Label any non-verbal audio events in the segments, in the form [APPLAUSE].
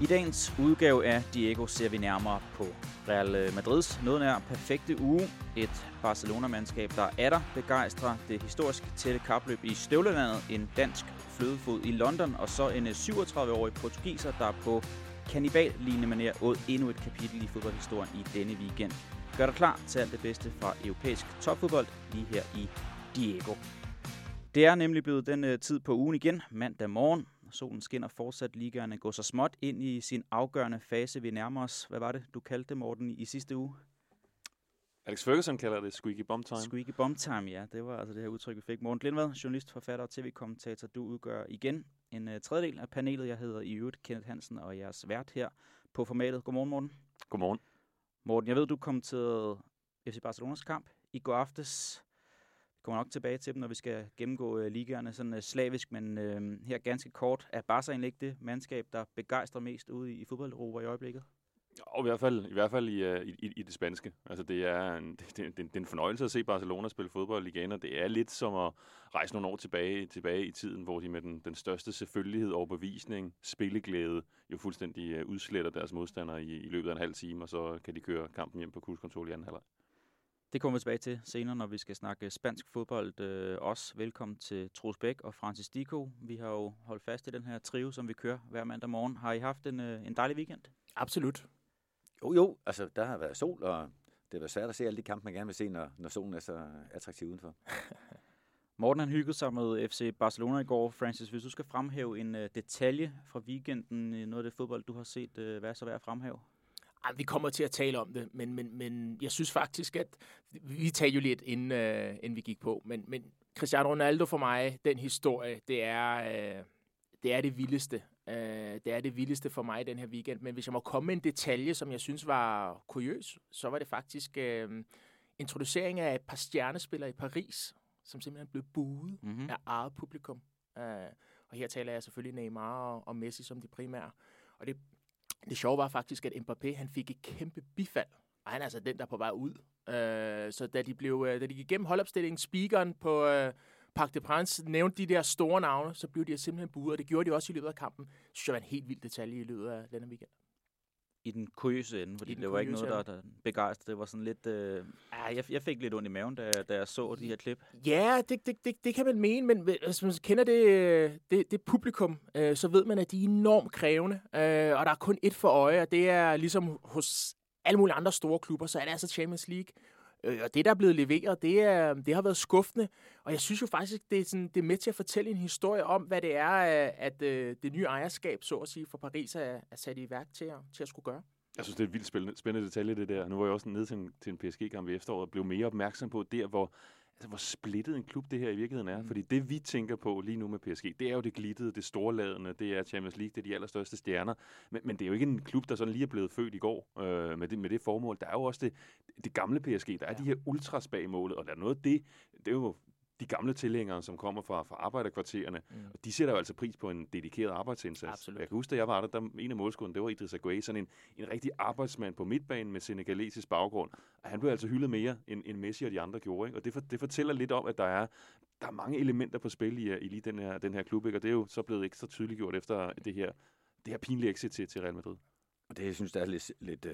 I dagens udgave af Diego ser vi nærmere på Real Madrids noget nær perfekte uge. Et Barcelona-mandskab, der er der begejstrer det historisk tætte kapløb i støvlelandet, en dansk flødefod i London, og så en 37-årig portugiser, der på kanibal-lignende manér åd endnu et kapitel i fodboldhistorien i denne weekend. Gør dig klar til alt det bedste fra europæisk topfodbold lige her i Diego. Det er nemlig blevet den øh, tid på ugen igen, mandag morgen. Solen skinner fortsat, ligaerne går så småt ind i sin afgørende fase. Vi nærmer os, hvad var det, du kaldte det, Morten, i sidste uge? Alex Ferguson kalder det squeaky bomb time. Squeaky bomb time, ja. Det var altså det her udtryk, vi fik. Morten Glindvad, journalist, forfatter og tv-kommentator. Du udgør igen en uh, tredjedel af panelet. Jeg hedder i øvrigt Kenneth Hansen, og jeres vært her på formatet. Godmorgen, Morten. Godmorgen. Morten, jeg ved, du kom til FC Barcelonas kamp i går aftes. Vi kommer nok tilbage til dem, når vi skal gennemgå øh, ligaerne sådan øh, slavisk, men øh, her ganske kort. Er Barca egentlig ikke det mandskab, der begejstrer mest ude i, i fodbold i øjeblikket? Og i hvert fald, i, hvert fald i, uh, i, i det spanske. Altså, det er, en, [LAUGHS] det, det, det, er en fornøjelse at se Barcelona spille fodbold igen, og det er lidt som at rejse nogle år tilbage, tilbage i tiden, hvor de med den, den største selvfølgelighed, overbevisning, spilleglæde, jo fuldstændig øh, udsletter deres modstandere i, i løbet af en halv time, og så kan de køre kampen hjem på kurskontrol i anden halvleg. Det kommer vi tilbage til senere, når vi skal snakke spansk fodbold. Øh, også velkommen til Troels Bæk og Francis Diko. Vi har jo holdt fast i den her trio, som vi kører hver mandag morgen. Har I haft en, øh, en dejlig weekend? Absolut. Jo, jo. Altså, der har været sol, og det har været svært at se alle de kampe, man gerne vil se, når, når solen er så attraktiv udenfor. [LAUGHS] Morten han hyggede sig med FC Barcelona i går. Francis, hvis du skal fremhæve en uh, detalje fra weekenden, noget af det fodbold, du har set, uh, hvad er så værd at fremhæve? Ej, vi kommer til at tale om det, men, men, men jeg synes faktisk, at vi talte jo lidt, inden, uh, inden vi gik på, men, men Cristiano Ronaldo for mig, den historie, det er, uh, det er det vildeste. Uh, det er det vildeste for mig den her weekend, men hvis jeg må komme med en detalje, som jeg synes var kuriøs, så var det faktisk uh, introducering af et par stjernespillere i Paris, som simpelthen blev buet mm-hmm. af eget publikum. Uh, og her taler jeg selvfølgelig Neymar og, og Messi som de primære. Og det, det sjove var faktisk, at Mbappé han fik et kæmpe bifald. Og han er altså den, der er på vej ud. Øh, så da de, blev, øh, da de gik igennem holdopstillingen, speakeren på øh, Parc de Prince nævnte de der store navne, så blev de simpelthen buet, og det gjorde de også i løbet af kampen. Det synes jeg var en helt vild detalje i løbet af denne weekend i den kuriøse ende, fordi det var ikke noget, der, der begejstrede. Det var sådan lidt... Øh, ah, jeg, jeg fik lidt ondt i maven, da, da jeg så de her klip. Ja, det, det, det, det kan man mene, men hvis man kender det, det, det publikum, øh, så ved man, at de er enormt krævende, øh, og der er kun et for øje, og det er ligesom hos alle mulige andre store klubber, så er det altså Champions League. Øh, og det, der er blevet leveret, det, er, det har været skuffende. Og jeg synes jo faktisk, det er, sådan, det er med til at fortælle en historie om, hvad det er, øh, at, øh, det nye ejerskab, så at sige, for Paris er, er sat i værk til at, til at skulle gøre. Jeg synes, det er et vildt spændende, spændende detalje, det der. Nu var jeg også nede til en, til en PSG-kamp i efteråret og blev mere opmærksom på der, hvor, altså, hvor splittet en klub det her i virkeligheden er. Mm. Fordi det, vi tænker på lige nu med PSG, det er jo det glittede, det storladende, det er Champions League, det er de allerstørste stjerner. Men, men det er jo ikke en klub, der sådan lige er blevet født i går øh, med, det, med det formål. Der er jo også det, det gamle PSG, der er ja. de her ultras bag målet, og der er noget af det, det er jo de gamle tilhængere, som kommer fra, fra arbejderkvartererne, mm. og de sætter jo altså pris på en dedikeret arbejdsindsats. Absolut. Jeg kan huske, da jeg var der, der en af målskårene, det var Idris Aguay, sådan en, en rigtig arbejdsmand på midtbanen med senegalesisk baggrund. Og han blev altså hyldet mere, end, end Messi og de andre gjorde. Ikke? Og det, for, det fortæller lidt om, at der er, der er mange elementer på spil i, i lige den her, den her klub, ikke? og det er jo så blevet ekstra tydeligt gjort efter det her, det her pinlige exit til, til Real Madrid. Og det, jeg synes, der er lidt, lidt uh,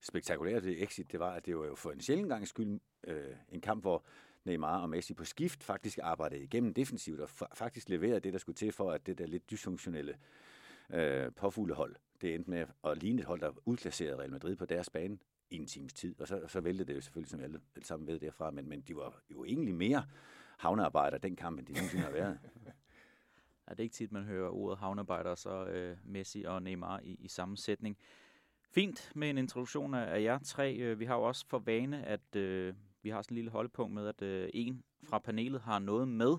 spektakulært, det exit, det var, at det var jo for en sjældent gang skyld uh, en kamp, hvor Neymar og Messi på skift faktisk arbejdede igennem defensivt og faktisk leverede det, der skulle til for, at det der lidt dysfunktionelle øh, påfuglehold, det endte med at ligne et hold, der udklasserede Real Madrid på deres bane i en times tid. Og så, så væltede det jo selvfølgelig, som alle, alle sammen ved derfra, men, men de var jo egentlig mere havnearbejdere den kamp, end de nogensinde har været. [LAUGHS] Ja, det er ikke tit, man hører ordet havnearbejder, så øh, Messi og Neymar i, i samme sætning. Fint med en introduktion af jer tre. Øh, vi har jo også for vane, at øh, vi har sådan en lille holdpunkt med, at øh, en fra panelet har noget med.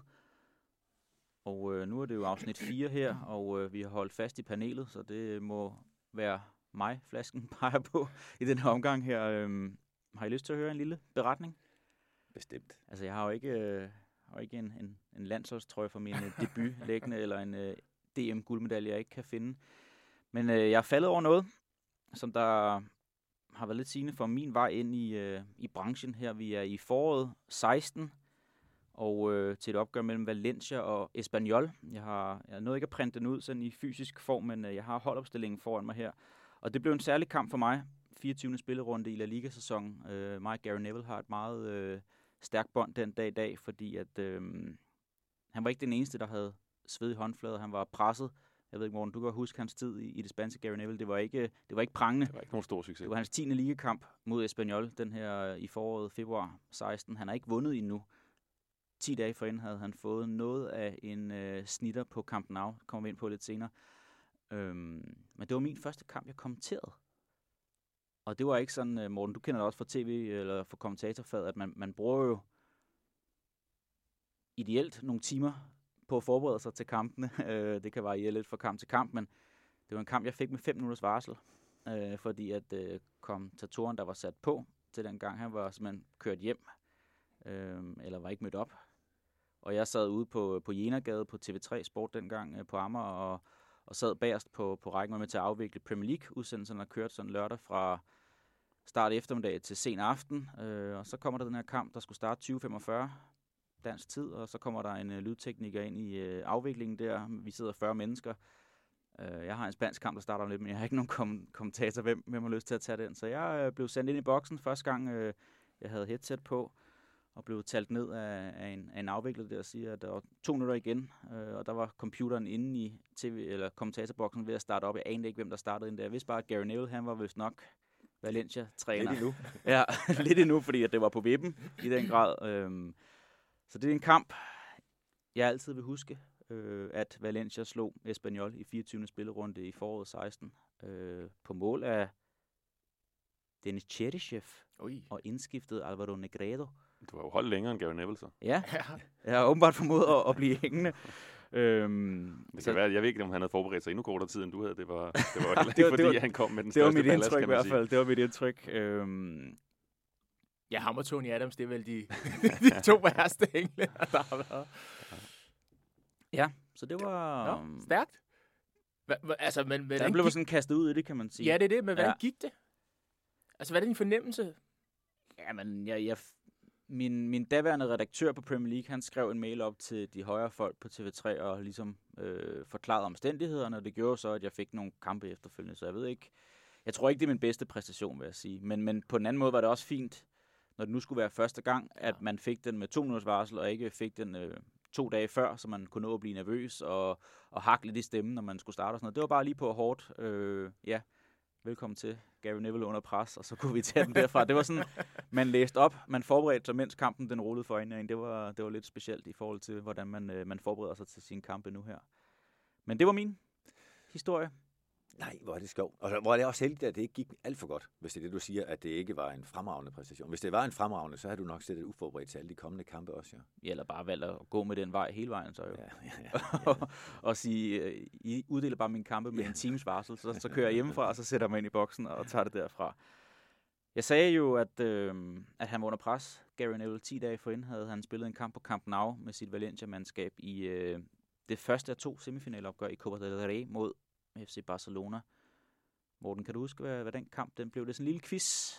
Og øh, nu er det jo afsnit 4 her, og øh, vi har holdt fast i panelet, så det må være mig, flasken [LAUGHS] peger på i den her omgang her. Øh, har I lyst til at høre en lille beretning? Bestemt. Altså, jeg har jo ikke, øh, har ikke en, en, en landsholdstrøje for min øh, debut [LAUGHS] liggende, eller en øh, DM-guldmedalje, jeg ikke kan finde. Men øh, jeg er faldet over noget, som der har været lidt sigende for min vej ind i, øh, i branchen her. Vi er i foråret 16, og øh, til et opgør mellem Valencia og Espanyol. Jeg har jeg nåede ikke at printe den ud sådan i fysisk form, men øh, jeg har holdopstillingen foran mig her. Og det blev en særlig kamp for mig. 24. spillerunde i La Liga-sæson. Øh, mig og Gary Neville har et meget øh, stærkt bånd den dag i dag, fordi at, øh, han var ikke den eneste, der havde sved i håndflader. Han var presset. Jeg ved ikke, Morten, du kan huske hans tid i, i det spanske Gary Neville. Det var ikke, det var ikke prangende. Det var ikke nogen stor succes. Det var hans 10. ligakamp mod Espanyol, den her øh, i foråret februar 16. Han har ikke vundet endnu. 10 dage forinden havde han fået noget af en øh, snitter på Camp Nou. Det kommer vi ind på lidt senere. Øhm, men det var min første kamp, jeg kommenterede. Og det var ikke sådan, øh, Morten, du kender det også fra tv eller fra kommentatorfaget, at man, man bruger jo ideelt nogle timer på at forberede sig til kampene. [LAUGHS] Øh, det kan variere lidt fra kamp til kamp, men det var en kamp, jeg fik med 5 minutters varsel, øh, fordi at øh, kommentatoren, der var sat på til den gang, han var simpelthen kørt hjem, øh, eller var ikke mødt op. Og jeg sad ude på, på Jenagade på TV3 Sport dengang øh, på Amager, og, og sad bagerst på, på rækken med til at afvikle Premier League-udsendelsen, der kørte sådan lørdag fra start eftermiddag til sen aften. Øh, og så kommer der den her kamp, der skulle starte 20.45 dansk tid, og så kommer der en øh, lydtekniker ind i øh, afviklingen der. Vi sidder 40 mennesker. Øh, jeg har en spansk kamp, der starter om lidt, men jeg har ikke nogen kom- kommentator, hvem, hvem har lyst til at tage den. Så jeg øh, blev sendt ind i boksen første gang, øh, jeg havde headset på, og blev talt ned af, af, en, af en afvikler der og siger, at der var to minutter igen, øh, og der var computeren inde i TV, eller kommentatorboksen ved at starte op. Jeg anede ikke, hvem der startede ind der. Jeg vidste bare, at Gary Neville, han var vist nok Valencia-træner. Lidt endnu. [LAUGHS] ja, [LAUGHS] lidt endnu, fordi at det var på vippen i den grad. Øhm, så det er en kamp, jeg altid vil huske, øh, at Valencia slog Espanyol i 24. spillerunde i foråret 16 øh, på mål af Dennis Cheryshev og indskiftet Alvaro Negredo. Du har jo holdt længere end Gary Neville, så. Ja, [LAUGHS] Ja. jeg har åbenbart formået at, at blive hængende. Øhm, Det så kan være, jeg ved ikke, om han havde forberedt sig endnu kortere tid, end du havde. Det var, det var [LAUGHS] heller Det ikke, var- fordi det var- han kom med den det var største mit ballast, indtryk i hvert fald. Det var mit indtryk. Øhm, Ja, ham og Tony Adams, det er vel de, [LAUGHS] de to værste engle, der har været. så det var... Nå, øhm, stærkt. Hva, hva, altså, men, der hvordan blev gik, sådan kastet ud i det, kan man sige. Ja, det er det, men hvordan Ja. gik det? Altså, hvad er din fornemmelse? Jamen, jeg, jeg, min, min daværende redaktør på Premier League, han skrev en mail op til de højere folk på TV3 og ligesom øh, forklarede omstændighederne, og det gjorde så, at jeg fik nogle kampe efterfølgende, så jeg ved ikke, jeg tror ikke, det er min bedste præstation, vil jeg sige. Men, men på den anden måde var det også fint, når det nu skulle være første gang, at man fik den med to minutters varsel, og ikke fik den øh, to dage før, så man kunne nå at blive nervøs og, og hakke lidt i stemmen, når man skulle starte og sådan noget. Det var bare lige på hårdt. Øh, ja, velkommen til Gary Neville under pres, og så kunne vi tage den derfra. Det var sådan, [LAUGHS] man læste op, man forberedte sig, mens kampen den rullede for en. Det var, det var lidt specielt i forhold til, hvordan man, øh, man forbereder sig til sine kampe nu her. Men det var min historie. Nej, hvor er det skov. Og hvor er det også heldigt, at det ikke gik alt for godt, hvis det er det, du siger, at det ikke var en fremragende præstation. Hvis det var en fremragende, så har du nok sættet uforberedt til alle de kommende kampe også, ja. Ja, Eller bare valgt at gå med den vej hele vejen, så jo. Ja, ja, ja. [LAUGHS] og sige, øh, I uddeler bare mine kampe med en times varsel, så, så kører jeg [LAUGHS] hjemmefra, og så sætter jeg mig ind i boksen og tager det derfra. Jeg sagde jo, at, øh, at han var under pres. Gary Neville 10 dage forinden havde han spillet en kamp på Camp Nou med sit Valencia-mandskab i øh, det første af to semifinalopgør i Copa del Rey mod FC Barcelona. Morten, kan du huske, hvad, hvad den kamp den blev? Det er sådan en lille quiz.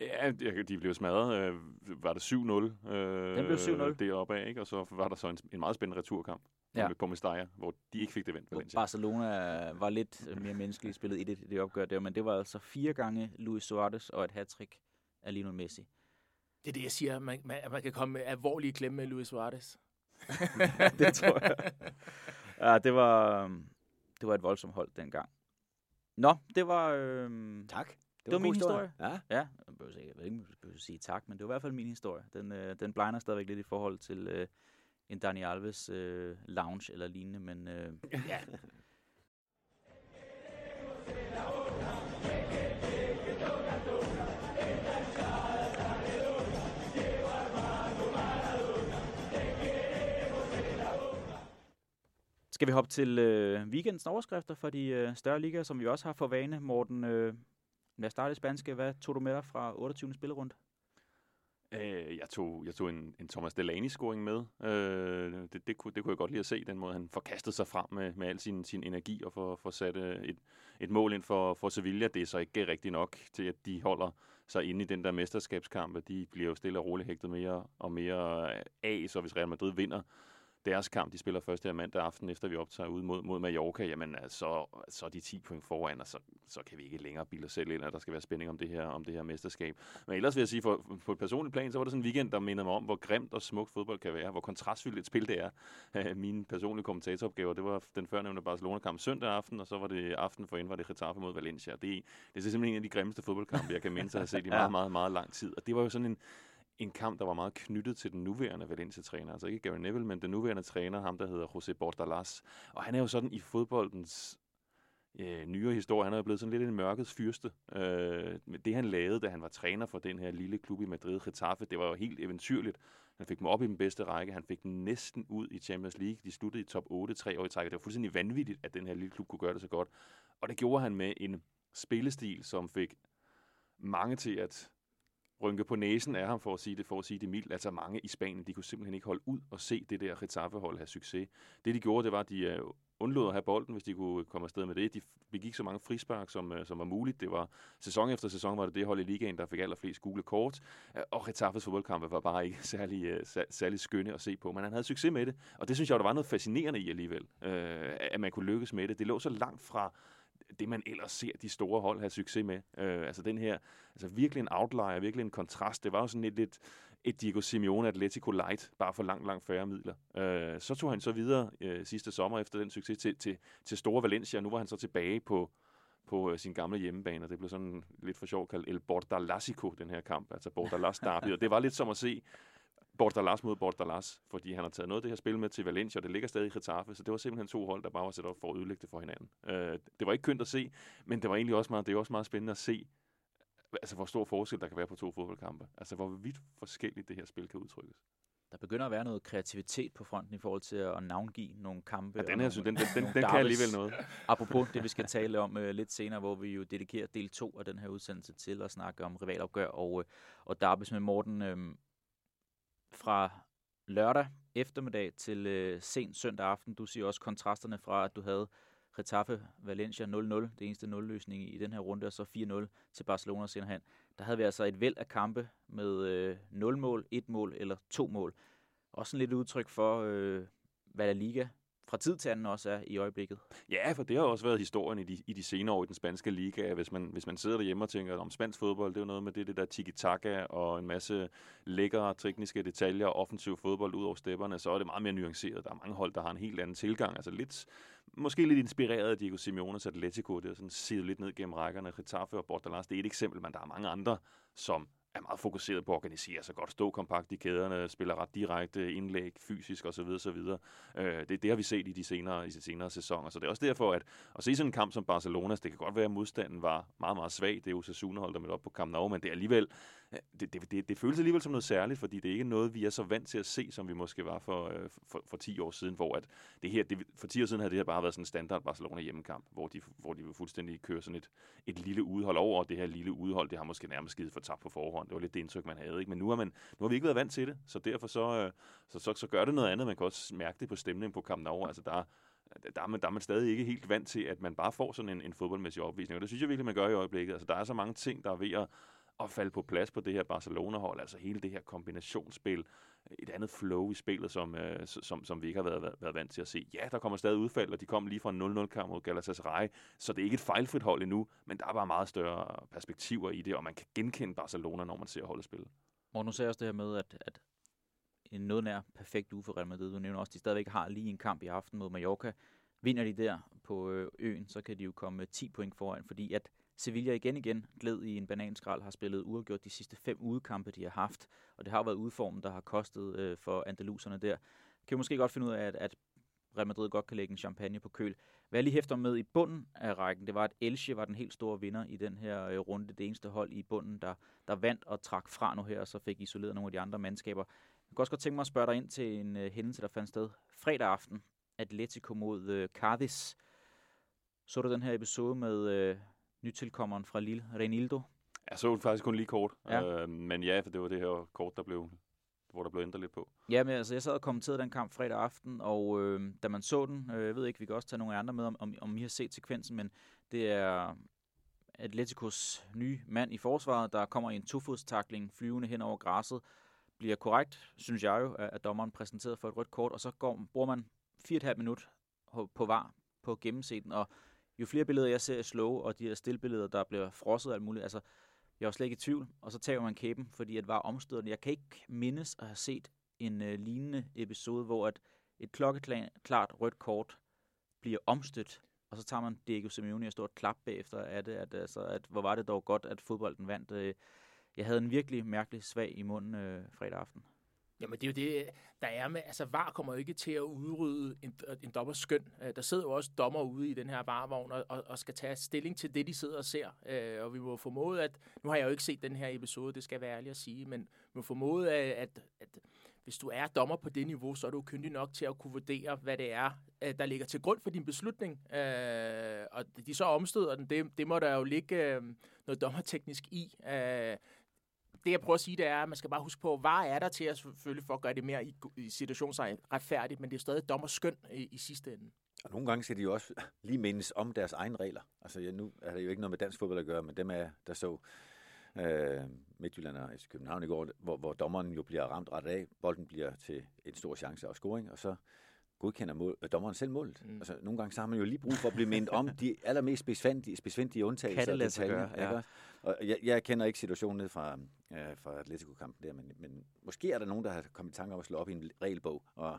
Ja, de blev smadret. Øh, var det 7-0? Øh, Den blev 7-0. Deroppe af, ikke? Og så var der så en, en meget spændende returkamp Ja. på Mestalla, hvor de ikke fik det vendt. Valencia. Barcelona var lidt mere menneskeligt spillet i det, det opgør der, men det var altså fire gange Luis Suarez og et hattrick af Lionel Messi. Det er det, jeg siger. Man, man, man kan komme med alvorlige klemme med Luis Suarez. [LAUGHS] det tror jeg. Ja, det var, øhm, det var et voldsomt hold dengang. Nå, det var... Øhm, Tak. Det, var en min god historie. Ja. ja, jeg, behøver ikke- jeg ved ikke, jeg behøver sige tak, men det var i hvert fald min historie. Den, øh, den blegner stadigvæk lidt i forhold til øh, en Dani Alves øh, lounge eller lignende, men øh, ja. [LAUGHS] Skal vi hoppe til øh, weekendens overskrifter for de øh, større ligaer, som vi også har for vane, Morten? Øh, lad os starte i spanske. Hvad tog du med dig fra 28. spillerunde? Øh, jeg tog, jeg tog en, en Thomas Delaney-scoring med. Øh, det, det, kunne, det kunne jeg godt lide at se, den måde han forkastede sig frem med, med al sin, sin energi og får, for sat øh, et, et mål ind for, for Sevilla. Det er så ikke rigtigt nok til, at de holder sig inde i den der mesterskabskamp. De bliver jo stille og roligt hægtet mere og mere af, så hvis Real Madrid vinder, deres kamp, de spiller først her mandag aften, efter vi optager ud mod, mod Mallorca, jamen så, så er de 10 point foran, og så, så kan vi ikke længere bilde os selv ind, at der skal være spænding om det her, om det her mesterskab. Men ellers vil jeg sige, for, på et personligt plan, så var det sådan en weekend, der mindede mig om, hvor grimt og smukt fodbold kan være, hvor kontrastfyldt et spil det er. [LAUGHS] Mine personlige kommentatoropgaver, det var den førnævnte Barcelona-kamp søndag aften, og så var det aften for var det Getafe mod Valencia. Det, det er simpelthen en af de grimmeste fodboldkampe, jeg kan minde sig at have set i [LAUGHS] meget, meget, meget lang tid. Og det var jo sådan en, en kamp, der var meget knyttet til den nuværende Valencia-træner. Altså ikke Gary Neville, men den nuværende træner, ham der hedder José Bordalas. Og han er jo sådan i fodboldens øh, nyere historie, han er jo blevet sådan lidt en mørkets fyrste. Øh, det han lavede, da han var træner for den her lille klub i Madrid, Getafe, det var jo helt eventyrligt. Han fik dem op i den bedste række, han fik dem næsten ud i Champions League. De sluttede i top 8 tre år i træk. Det var fuldstændig vanvittigt, at den her lille klub kunne gøre det så godt. Og det gjorde han med en spillestil, som fik mange til at rynke på næsen af ham, for at sige det, for at sige det mildt. Altså mange i Spanien, de kunne simpelthen ikke holde ud og se det der Getafe-hold have succes. Det de gjorde, det var, at de øh, undlod at have bolden, hvis de kunne komme afsted med det. De begik så mange frispark, som, øh, som var muligt. Det var sæson efter sæson, var det det hold i ligaen, der fik allerflest gule kort. Og Getafes fodboldkampe var bare ikke [LAUGHS] særlig, øh, særlig skønne at se på. Men han havde succes med det, og det synes jeg, der var noget fascinerende i alligevel, at man kunne lykkes med det. Det lå så langt fra det, man ellers ser de store hold have succes med. Øh, altså den her, altså virkelig en outlier, virkelig en kontrast. Det var jo sådan et, lidt et Diego Simeone Atletico Light, bare for langt, langt færre midler. Øh, så tog han så videre øh, sidste sommer efter den succes til, til, til Store Valencia. Nu var han så tilbage på, på øh, sin gamle hjemmebane, og det blev sådan lidt for sjovt kaldt El Bordalasico, den her kamp, altså Bordalas derby, og det var lidt som at se Bordalas mod Bordalas, fordi han har taget noget af det her spil med til Valencia, og det ligger stadig i Getafe, så det var simpelthen to hold, der bare var sat op for at ødelægge det for hinanden. Øh, det var ikke kønt at se, men det var egentlig også meget, det er også meget spændende at se, altså hvor stor forskel der kan være på to fodboldkampe. Altså hvor vidt forskelligt det her spil kan udtrykkes. Der begynder at være noget kreativitet på fronten i forhold til at navngive nogle kampe. Ja, den her, synes, den, den, den, den kan alligevel noget. [LAUGHS] Apropos det, vi skal tale om uh, lidt senere, hvor vi jo dedikerer del 2 af den her udsendelse til at snakke om rivalopgør og, uh, og derbys med Morten. Uh, fra lørdag eftermiddag til øh, sent søndag aften. Du siger også kontrasterne fra, at du havde Getafe Valencia 0-0, det eneste 0-løsning i den her runde, og så 4-0 til Barcelona senere hen. Der havde vi altså et væld af kampe med øh, 0 mål, 1 mål eller 2 mål. Også en lidt udtryk for, øh, hvad La Liga fra tid til anden også er i øjeblikket. Ja, for det har også været historien i de, i de senere år i den spanske liga. Hvis man, hvis man sidder derhjemme og tænker om spansk fodbold, det er jo noget med det, det der tiki-taka og en masse lækre tekniske detaljer og offensiv fodbold ud over stepperne, så er det meget mere nuanceret. Der er mange hold, der har en helt anden tilgang. Altså lidt, måske lidt inspireret af Diego Simeones Atletico, det er sådan siddet lidt ned gennem rækkerne. Getafe og Bordalas, det er et eksempel, men der er mange andre, som er meget fokuseret på at organisere sig godt, stå kompakt i kæderne, spiller ret direkte indlæg, fysisk osv. osv. Øh, det, det har vi set i de senere, i de senere sæsoner, så det er også derfor, at at se sådan en kamp som Barcelonas, det kan godt være, at modstanden var meget, meget svag. Det er jo Sasuna holdt dem op på Camp Nou, men det er alligevel [LAUGHS] det, det, det, det føles alligevel som noget særligt, fordi det er ikke noget, vi er så vant til at se, som vi måske var for, øh, for, for 10 år siden, hvor at det her, det, for 10 år siden havde det her bare været sådan en standard Barcelona hjemmekamp, hvor de, hvor de fuldstændig kører sådan et, et lille udhold over, og det her lille udhold, det har måske nærmest givet for tabt på forhånd. Det var lidt det indtryk, man havde. Ikke? Men nu har, man, nu har vi ikke været vant til det, så derfor så, øh, så, så, så gør det noget andet. Man kan også mærke det på stemningen på kampen over. Altså der, der er, man, der er man stadig ikke helt vant til, at man bare får sådan en, en fodboldmæssig opvisning. Og det synes jeg virkelig, man gør i øjeblikket. Altså, der er så mange ting, der er ved at, at falde på plads på det her Barcelona-hold. Altså hele det her kombinationsspil, et andet flow i spillet, som, øh, som, som vi ikke har været, været, vant til at se. Ja, der kommer stadig udfald, og de kom lige fra en 0-0-kamp mod Galatasaray, så det er ikke et fejlfrit hold endnu, men der er bare meget større perspektiver i det, og man kan genkende Barcelona, når man ser holdet spille. Morten, nu ser jeg også det her med, at, at en noget nær perfekt uge for Real Madrid. Du nævner også, at de stadigvæk har lige en kamp i aften mod Mallorca. Vinder de der på øh, øen, så kan de jo komme øh, 10 point foran, fordi at Sevilla igen igen gled i en bananskrald, har spillet uafgjort de sidste fem udekampe, de har haft, og det har været udformen, der har kostet øh, for andaluserne der. Kan jo måske godt finde ud af, at, at Real Madrid godt kan lægge en champagne på køl. Hvad jeg lige hæfter med i bunden af rækken, det var, at Elche var den helt store vinder i den her øh, runde. Det eneste hold i bunden, der, der vandt og trak fra nu her, og så fik isoleret nogle af de andre mandskaber. Jeg kan også godt tænke mig at spørge dig ind til en øh, hændelse, der fandt sted fredag aften. Atletico mod øh, Cardis. Så du den her episode med øh, nytilkommeren fra Lille, Renildo? Jeg så faktisk kun lige kort. Ja. Øh, men ja, for det var det her kort, der blev, hvor der blev ændret lidt på. Ja, men altså, jeg sad og kommenterede den kamp fredag aften, og øh, da man så den, øh, jeg ved ikke, vi kan også tage nogle andre med, om, om, om I har set sekvensen, men det er Atleticos nye mand i forsvaret, der kommer i en tofodstakling flyvende hen over græsset, bliver korrekt, synes jeg jo, at, dommeren præsenteret for et rødt kort, og så går, bruger man 4,5 minut på, var på at gennemse den, og jo flere billeder jeg ser i slow, og de her stillbilleder, der bliver frosset og alt muligt, altså, jeg var slet ikke i tvivl, og så tager man kæben, fordi at var omstødende. Jeg kan ikke mindes at have set en øh, lignende episode, hvor at et klokkeklart rødt kort bliver omstødt, og så tager man Diego Simeone og står klap bagefter af det, at, altså, at hvor var det dog godt, at fodbolden vandt. Øh, jeg havde en virkelig mærkelig svag i munden øh, fredag aften. Jamen det er jo det, der er med, altså VAR kommer jo ikke til at udrydde en, en dommers skøn. Øh, der sidder jo også dommer ude i den her varevogn og, og, og skal tage stilling til det, de sidder og ser. Øh, og vi må formode, at, nu har jeg jo ikke set den her episode, det skal jeg være ærlig at sige, men vi må formode, at, at, at hvis du er dommer på det niveau, så er du kyndig nok til at kunne vurdere, hvad det er, øh, der ligger til grund for din beslutning. Og de så omstøder den, det, det må der jo ligge noget dommerteknisk i. Det jeg prøver at sige, det er, at man skal bare huske på, hvad er der til at selvfølgelig for at gøre det mere i, i situationen retfærdigt, men det er stadig dommers skøn i, i sidste ende. Og nogle gange skal de jo også lige mindes om deres egne regler. Altså ja, nu er det jo ikke noget med dansk fodbold at gøre, men dem er, der så øh, Midtjylland og FC København i går, hvor, hvor dommeren jo bliver ramt ret af. Bolden bliver til en stor chance og scoring, og så godkender mål, øh, dommeren selv målet. Mm. Altså, nogle gange så har man jo lige brug for at blive mindet om de allermest besvændige, besvændige undtagelser. Kan det lade sig gøre, ja. ikke? Og jeg, jeg kender ikke situationen ned fra, øh, fra Atletico-kampen der, men, men måske er der nogen, der har kommet i tanke om at slå op i en regelbog og,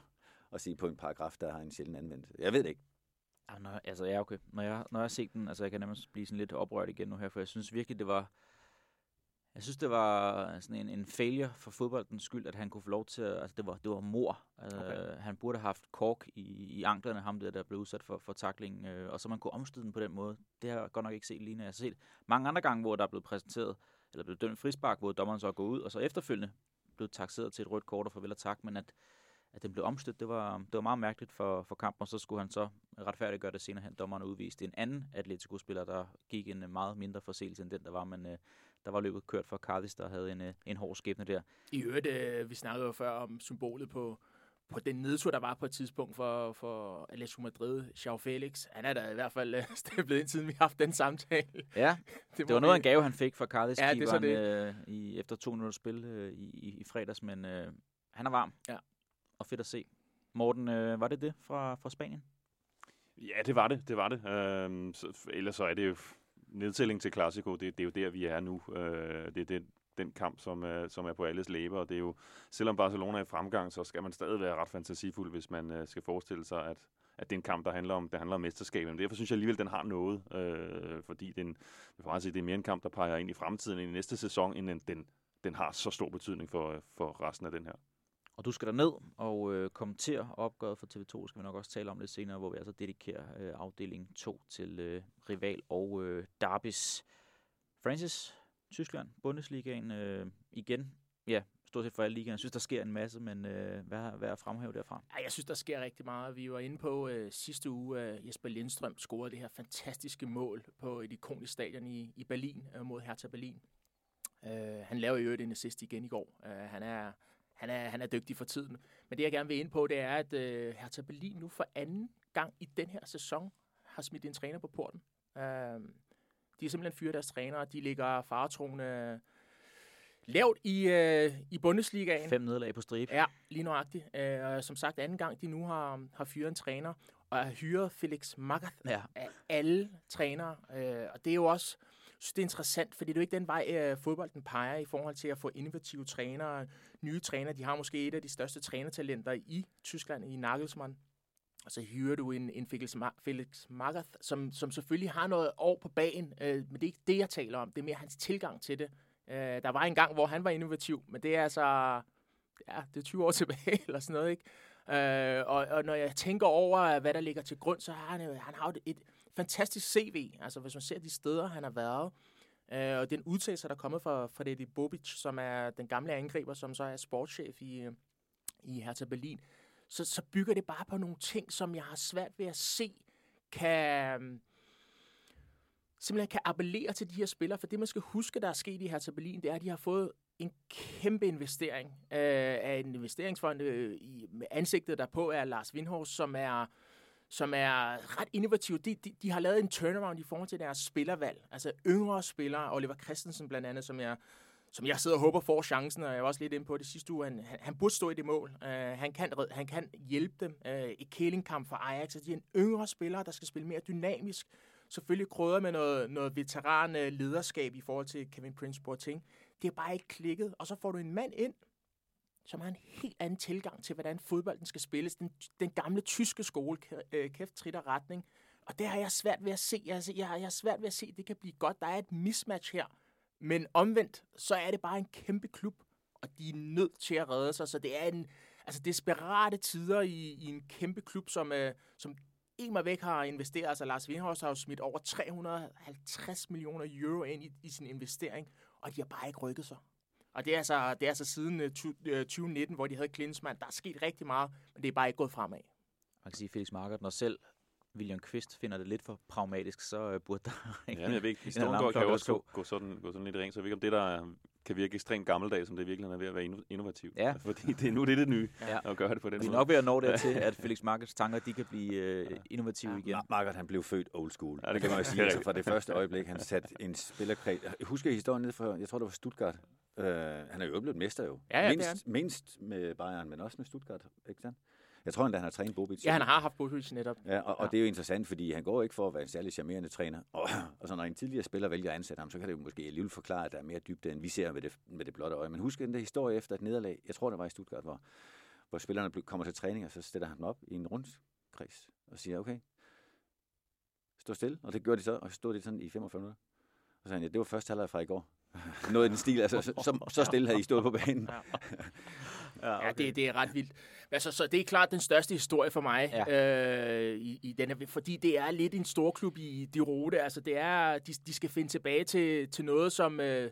og sige på en paragraf, der har en sjældent anvendt. Jeg ved det ikke. Ja, når, altså, ja, okay. Når jeg, når jeg har set den, altså, jeg kan nærmest blive sådan lidt oprørt igen nu her, for jeg synes virkelig, det var... Jeg synes, det var sådan en, en failure for fodboldens skyld, at han kunne få lov til at... Altså, det var, det var mor. Altså, okay. Han burde have haft kork i, i anklerne, ham der, der blev udsat for, for taklingen, øh, og så man kunne omstøde den på den måde. Det har jeg godt nok ikke set lige, når jeg har set mange andre gange, hvor der er blevet præsenteret, eller blevet dømt frispark, hvor dommeren så gået ud, og så efterfølgende blev taxeret til et rødt kort og farvel og tak, men at, at den blev omstødt, det var, det var meget mærkeligt for, for kampen, og så skulle han så retfærdigt gøre det senere hen. Dommeren udviste en anden Atletico-spiller, der gik en øh, meget mindre forseelse end den, der var, men øh, der var løbet kørt for Carlis, der havde en, øh, en hård skæbne der. I øvrigt, øh, vi snakkede jo før om symbolet på, på den nedtur, der var på et tidspunkt for, for Atletico Madrid, Joao Felix. Han er da i hvert fald øh, [LAUGHS] stemplet ind, siden vi har haft den samtale. Ja, [LAUGHS] det var noget af en gave, han fik fra Carlis Ja, det så keeperen, øh, i, efter to minutter spil øh, i, i, i fredags, men øh, han er varm. Ja. Og fedt at se. Morten, øh, var det det fra, fra Spanien? Ja, det var det. Det var det. Øhm, så, ellers så er det jo nedtælling til Classico, Det, det er jo der, vi er nu. Øh, det er den, den kamp, som øh, som er på alles læber. Og det er jo, selvom Barcelona er i fremgang, så skal man stadig være ret fantasifuld, hvis man øh, skal forestille sig, at, at det er en kamp, der handler om, det handler om mesterskabet. Men derfor synes jeg alligevel, den har noget. Øh, fordi den, for mig sige, det er mere en kamp, der peger ind i fremtiden, ind i næste sæson, end den, den har så stor betydning for, for resten af den her. Og du skal der ned og øh, kommentere opgøret for TV2, skal vi nok også tale om lidt senere, hvor vi altså dedikerer øh, afdeling 2 til øh, rival og øh, derbis. Francis, Tyskland, Bundesligaen øh, igen. Ja, stort set for alle ligaer. Jeg synes, der sker en masse, men øh, hvad, hvad er fremhæve derfra? Ja, jeg synes, der sker rigtig meget. Vi var inde på øh, sidste uge, at Jesper Lindstrøm scorede det her fantastiske mål på et ikonisk stadion i, i Berlin øh, mod Hertha Berlin. Øh, han laver jo en assist igen i går. Øh, han, er, han, er, han er dygtig for tiden. Men det, jeg gerne vil ind på, det er, at øh, Hertha Berlin nu for anden gang i den her sæson har smidt en træner på porten. Øh, de har simpelthen fyret deres træner. De ligger faretroende lavt i, øh, i Bundesligaen. Fem nederlag på stribe. Ja, lige nøjagtigt. Øh, og som sagt, anden gang de nu har, har fyret en træner, og har hyret Felix Magath Ja. af alle trænere. Øh, og det er jo også synes, det er interessant, fordi det er jo ikke den vej, øh, fodbolden peger i forhold til at få innovative trænere, nye trænere. De har måske et af de største trænertalenter i Tyskland, i Nagelsmann. Og så hyrer du en, en Felix, Ma- Felix Magath, som, som selvfølgelig har noget år på bagen, øh, men det er ikke det, jeg taler om. Det er mere hans tilgang til det. Øh, der var en gang, hvor han var innovativ, men det er altså ja, det er 20 år [LAUGHS] tilbage eller sådan noget, ikke? Øh, og, og når jeg tænker over, hvad der ligger til grund, så har han, han har jo et, et fantastisk CV. Altså, hvis man ser de steder, han har været, øh, og den udtalelse, der er kommet fra Freddy Bobic, som er den gamle angriber, som så er sportschef i, øh, i Hertha Berlin, så, så bygger det bare på nogle ting, som jeg har svært ved at se, kan, øh, simpelthen kan appellere til de her spillere. For det, man skal huske, der er sket i Hertha Berlin, det er, at de har fået en kæmpe investering øh, af en investeringsfond øh, i, med ansigtet derpå er Lars Windhorst, som er som er ret innovativ. De, de, de har lavet en turnaround i forhold til deres spillervalg. Altså yngre spillere, Oliver Christensen blandt andet, som jeg, som jeg sidder og håber får chancen, og jeg var også lidt inde på det sidste uge. Han, han, han burde stå i det mål. Uh, han, kan, han kan hjælpe dem uh, i kælingkamp for Ajax. Så de er en yngre spiller, der skal spille mere dynamisk. Selvfølgelig krydder med noget, noget veteran øh, lederskab i forhold til Kevin Prince Boateng. Det er bare ikke klikket. Og så får du en mand ind, som har en helt anden tilgang til, hvordan fodbolden skal spilles. Den, den gamle tyske skole, kæft, øh, trit og retning. Og det har jeg svært ved at se. Altså, jeg, jeg har svært ved at se, at det kan blive godt. Der er et mismatch her. Men omvendt, så er det bare en kæmpe klub, og de er nødt til at redde sig. Så det er en altså desperate tider i, i en kæmpe klub, som, øh, som en væk har investeret. Altså Lars Windhorst har jo smidt over 350 millioner euro ind i, i sin investering, og de har bare ikke rykket sig. Og det er altså, det er altså siden 2019, øh, øh, hvor de havde Klinsmann. Der er sket rigtig meget, men det er bare ikke gået fremad. Man kan sige, Felix Markert, når selv William Kvist finder det lidt for pragmatisk, så uh, burde der ikke... Ja, jeg ved ikke, historien går, kan jo også gå, gå, sådan, gå sådan lidt ring, så jeg ved ikke, om det der kan virke ekstremt gammeldags, som det virkelig er ved at være innovativt. Ja. Fordi det, nu det er det nye, ja. at gøre det på den Vi er nok ved at nå [LAUGHS] dertil, at Felix Markets tanker, de kan blive uh, innovative ja. igen. Market, han blev født old school. Ja, det kan man sige. altså, fra det første øjeblik, han satte en spillerkreds... Husker I historien ned fra, jeg tror det var Stuttgart, Uh, han er jo blevet mester jo. Ja, ja, mindst, mindst med Bayern, men også med Stuttgart, ikke sandt? Jeg tror endda, han har trænet Bobic. Ja, han har haft Bobic netop. Ja, og, og det er jo interessant, fordi han går ikke for at være en særlig charmerende træner. Og, [CLEARS THROAT] og så når en tidligere spiller vælger at ansætte ham, så kan det jo måske alligevel forklare, at der er mere dybde, end vi ser med det, med det blotte øje. Men husk den der historie efter et nederlag, jeg tror, det var i Stuttgart, hvor, hvor spillerne kommer til træning, og så stiller han dem op i en rundkreds og siger, okay, stå stille. Og det gjorde de så, og så stod de sådan i 45 minutter. Og så sagde han, ja, det var første halvleg fra i går. Noget i den stil, altså så, så stille havde I stået på banen. Ja, ja, okay. ja det, det er ret vildt. Altså, så det er klart den største historie for mig, ja. øh, i, i denne, fordi det er lidt en stor klub i de rute. Altså, det er, de, de skal finde tilbage til, til noget, som... Øh,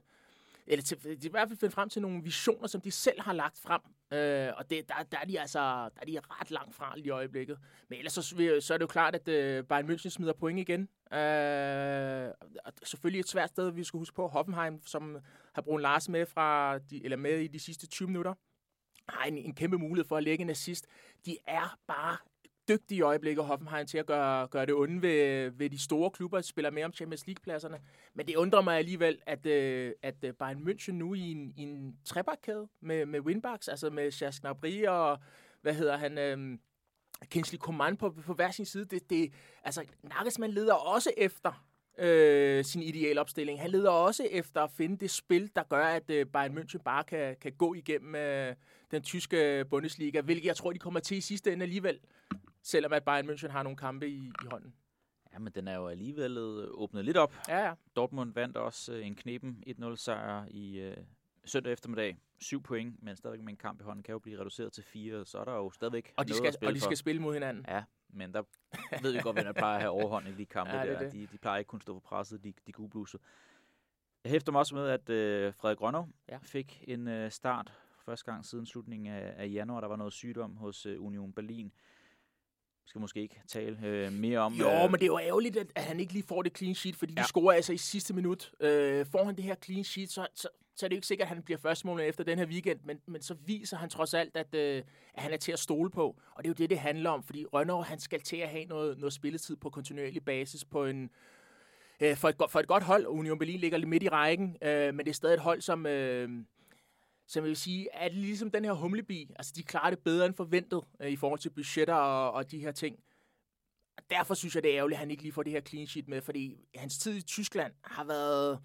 eller til, de i hvert fald finde frem til nogle visioner, som de selv har lagt frem. Øh, og det, der, der, er de altså der er de ret langt fra i øjeblikket. Men ellers så, så er det jo klart, at øh, Bayern München smider point igen. Øh, og selvfølgelig et svært sted, vi skal huske på. Hoffenheim, som har brugt Lars med, fra de, eller med i de sidste 20 minutter, har en, en kæmpe mulighed for at lægge en assist. De er bare dygtige i øjeblikket, Hoffenheim, til at gøre, gøre det onde ved, ved de store klubber, der spiller med om Champions League-pladserne. Men det undrer mig alligevel, at, øh, at øh, Bayern München nu i en, i en trebakkæde med, med winbacks, altså med Charles Gnabry og, hvad hedder han, øh, Kingsley Coman på, på hver sin side. Det, det, altså, Nagelsmann leder også efter øh, sin idealopstilling. Han leder også efter at finde det spil, der gør, at øh, Bayern München bare kan, kan gå igennem øh, den tyske øh, Bundesliga, hvilket jeg tror, de kommer til i sidste ende alligevel selvom at Bayern München har nogle kampe i, i hånden. Ja, men den er jo alligevel øh, åbnet lidt op. Ja, ja. Dortmund vandt også øh, en knepen 1-0 sejr i øh, søndag eftermiddag. 7 point, men stadigvæk med en kamp i hånden kan jo blive reduceret til 4, så er der jo stadigvæk og de noget skal, at spille Og de skal for. spille mod hinanden. Ja, men der ved vi godt, hvem der plejer at have overhånd i de kampe [LAUGHS] ja, det der. Det. De, de plejer ikke kun stå på presset, de, de gode bluser. Jeg hæfter mig også med, at øh, Frederik Grønov ja. fik en øh, start første gang siden slutningen af, af januar. Der var noget sygdom hos øh, Union Berlin skal måske ikke tale øh, mere om. Jo, øh, men det er jo ærgerligt, at, han ikke lige får det clean sheet, fordi ja. de scorer altså i sidste minut. Øh, får han det her clean sheet, så, så, så er det jo ikke sikkert, at han bliver førstemålet efter den her weekend, men, men så viser han trods alt, at, øh, at han er til at stole på. Og det er jo det, det handler om, fordi Rønner, han skal til at have noget, noget spilletid på kontinuerlig basis på en, øh, for, et, for et godt hold. Union Berlin ligger lidt midt i rækken, øh, men det er stadig et hold, som... Øh, så jeg vil sige, at ligesom den her humlebi, altså de klarer det bedre end forventet øh, i forhold til budgetter og, og de her ting. Og derfor synes jeg, det er ærgerligt, at han ikke lige får det her clean sheet med, fordi hans tid i Tyskland har været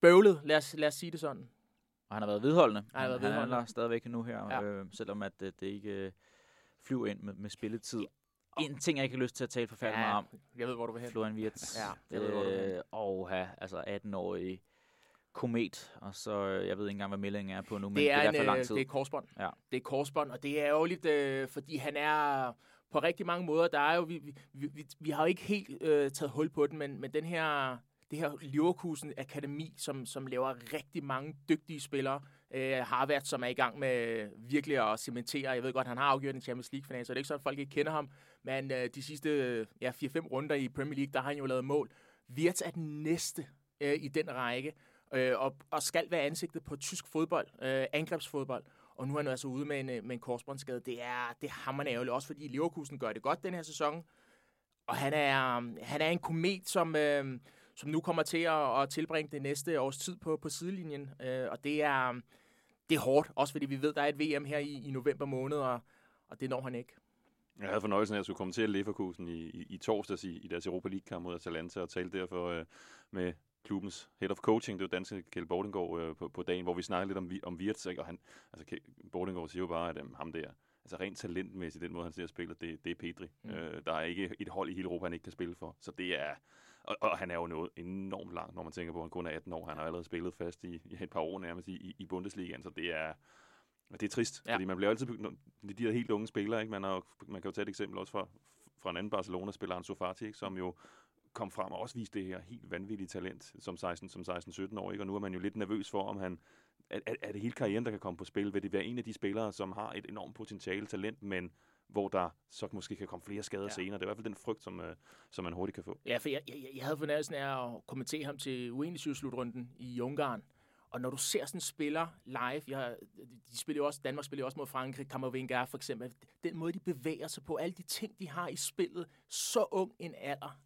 bøvlet, lad os, lad os sige det sådan. Og han har været vedholdende. Han har været vedholdende. Han er stadigvæk nu her, ja. øh, selvom at det, det ikke øh, flyver ind med, med spilletid. En ting, jeg ikke har lyst til at tale forfærdeligt ja, meget om. Jeg ved, hvor du vil hen. Florian Wirtz. Ja, jeg ved, hvor du vil hen. Øh, og have, altså 18-årig komet, og så øh, jeg ved ikke engang, hvad meldingen er på nu, men det er, det er en, for lang øh, tid. Det er korsbånd. Ja. Det er korsbånd, og det er jo lidt, øh, fordi han er på rigtig mange måder, der er jo, vi, vi, vi, vi har jo ikke helt øh, taget hul på den, men, men den her, det her Leverkusen Akademi, som, som laver rigtig mange dygtige spillere, øh, har været, som er i gang med virkelig at cementere. Jeg ved godt, han har afgjort en Champions League-final, så det er ikke sådan, at folk ikke kender ham, men øh, de sidste ja, 4-5 runder i Premier League, der har han jo lavet mål Wirtz er den næste øh, i den række, øh, og, og skal være ansigtet på tysk fodbold, øh, angrebsfodbold. Og nu er han altså ude med en, øh, med en korsbåndsskade. Det er, det er hammerende ærgerligt, også fordi Leverkusen gør det godt den her sæson. Og han er, han er en komet, som, øh, som nu kommer til at, at tilbringe det næste års tid på, på sidelinjen. Øh, og det er, det er hårdt, også fordi vi ved, der er et VM her i, i november måned, og, og det når han ikke. Jeg havde fornøjelsen af at skulle kommentere Leverkusen i, i, i torsdags i, i deres Europa League-kamp mod Atalanta, og tale derfor øh, med klubbens head of coaching, det var danske Kjell Bordengård øh, på, på dagen, hvor vi snakkede lidt om, om Wirtz, og han, altså Bordengård siger jo bare, at øh, ham der, altså rent talentmæssigt, den måde han ser spiller, det, det er Pedri. Mm. Øh, der er ikke et hold i hele Europa, han ikke kan spille for, så det er, og, og han er jo noget enormt langt, når man tænker på, at han kun er 18 år. Han har allerede spillet fast i, i et par år nærmest i, i, Bundesligaen, så det er, det er trist, ja. fordi man bliver altid... De der helt unge spillere, ikke? Man, har, man kan jo tage et eksempel også fra, fra en anden Barcelona-spiller, Ansu Fati, ikke? som jo kom frem og også viste det her helt vanvittige talent som 16 som 16-17 år, ikke? og nu er man jo lidt nervøs for, om han er, er det hele karrieren, der kan komme på spil? Vil det være en af de spillere, som har et enormt potentiale talent, men hvor der så måske kan komme flere skader ja. senere. Det er i hvert fald den frygt, som, uh, som man hurtigt kan få. Ja, for jeg, jeg, jeg havde fornærmelsen af at kommentere ham til uenighedsslutrunden i Ungarn. Og når du ser sådan en spiller live, jeg, de spiller jo også, Danmark spiller jo også mod Frankrig, Kammervinger for eksempel, den måde, de bevæger sig på, alle de ting, de har i spillet, så ung en alder,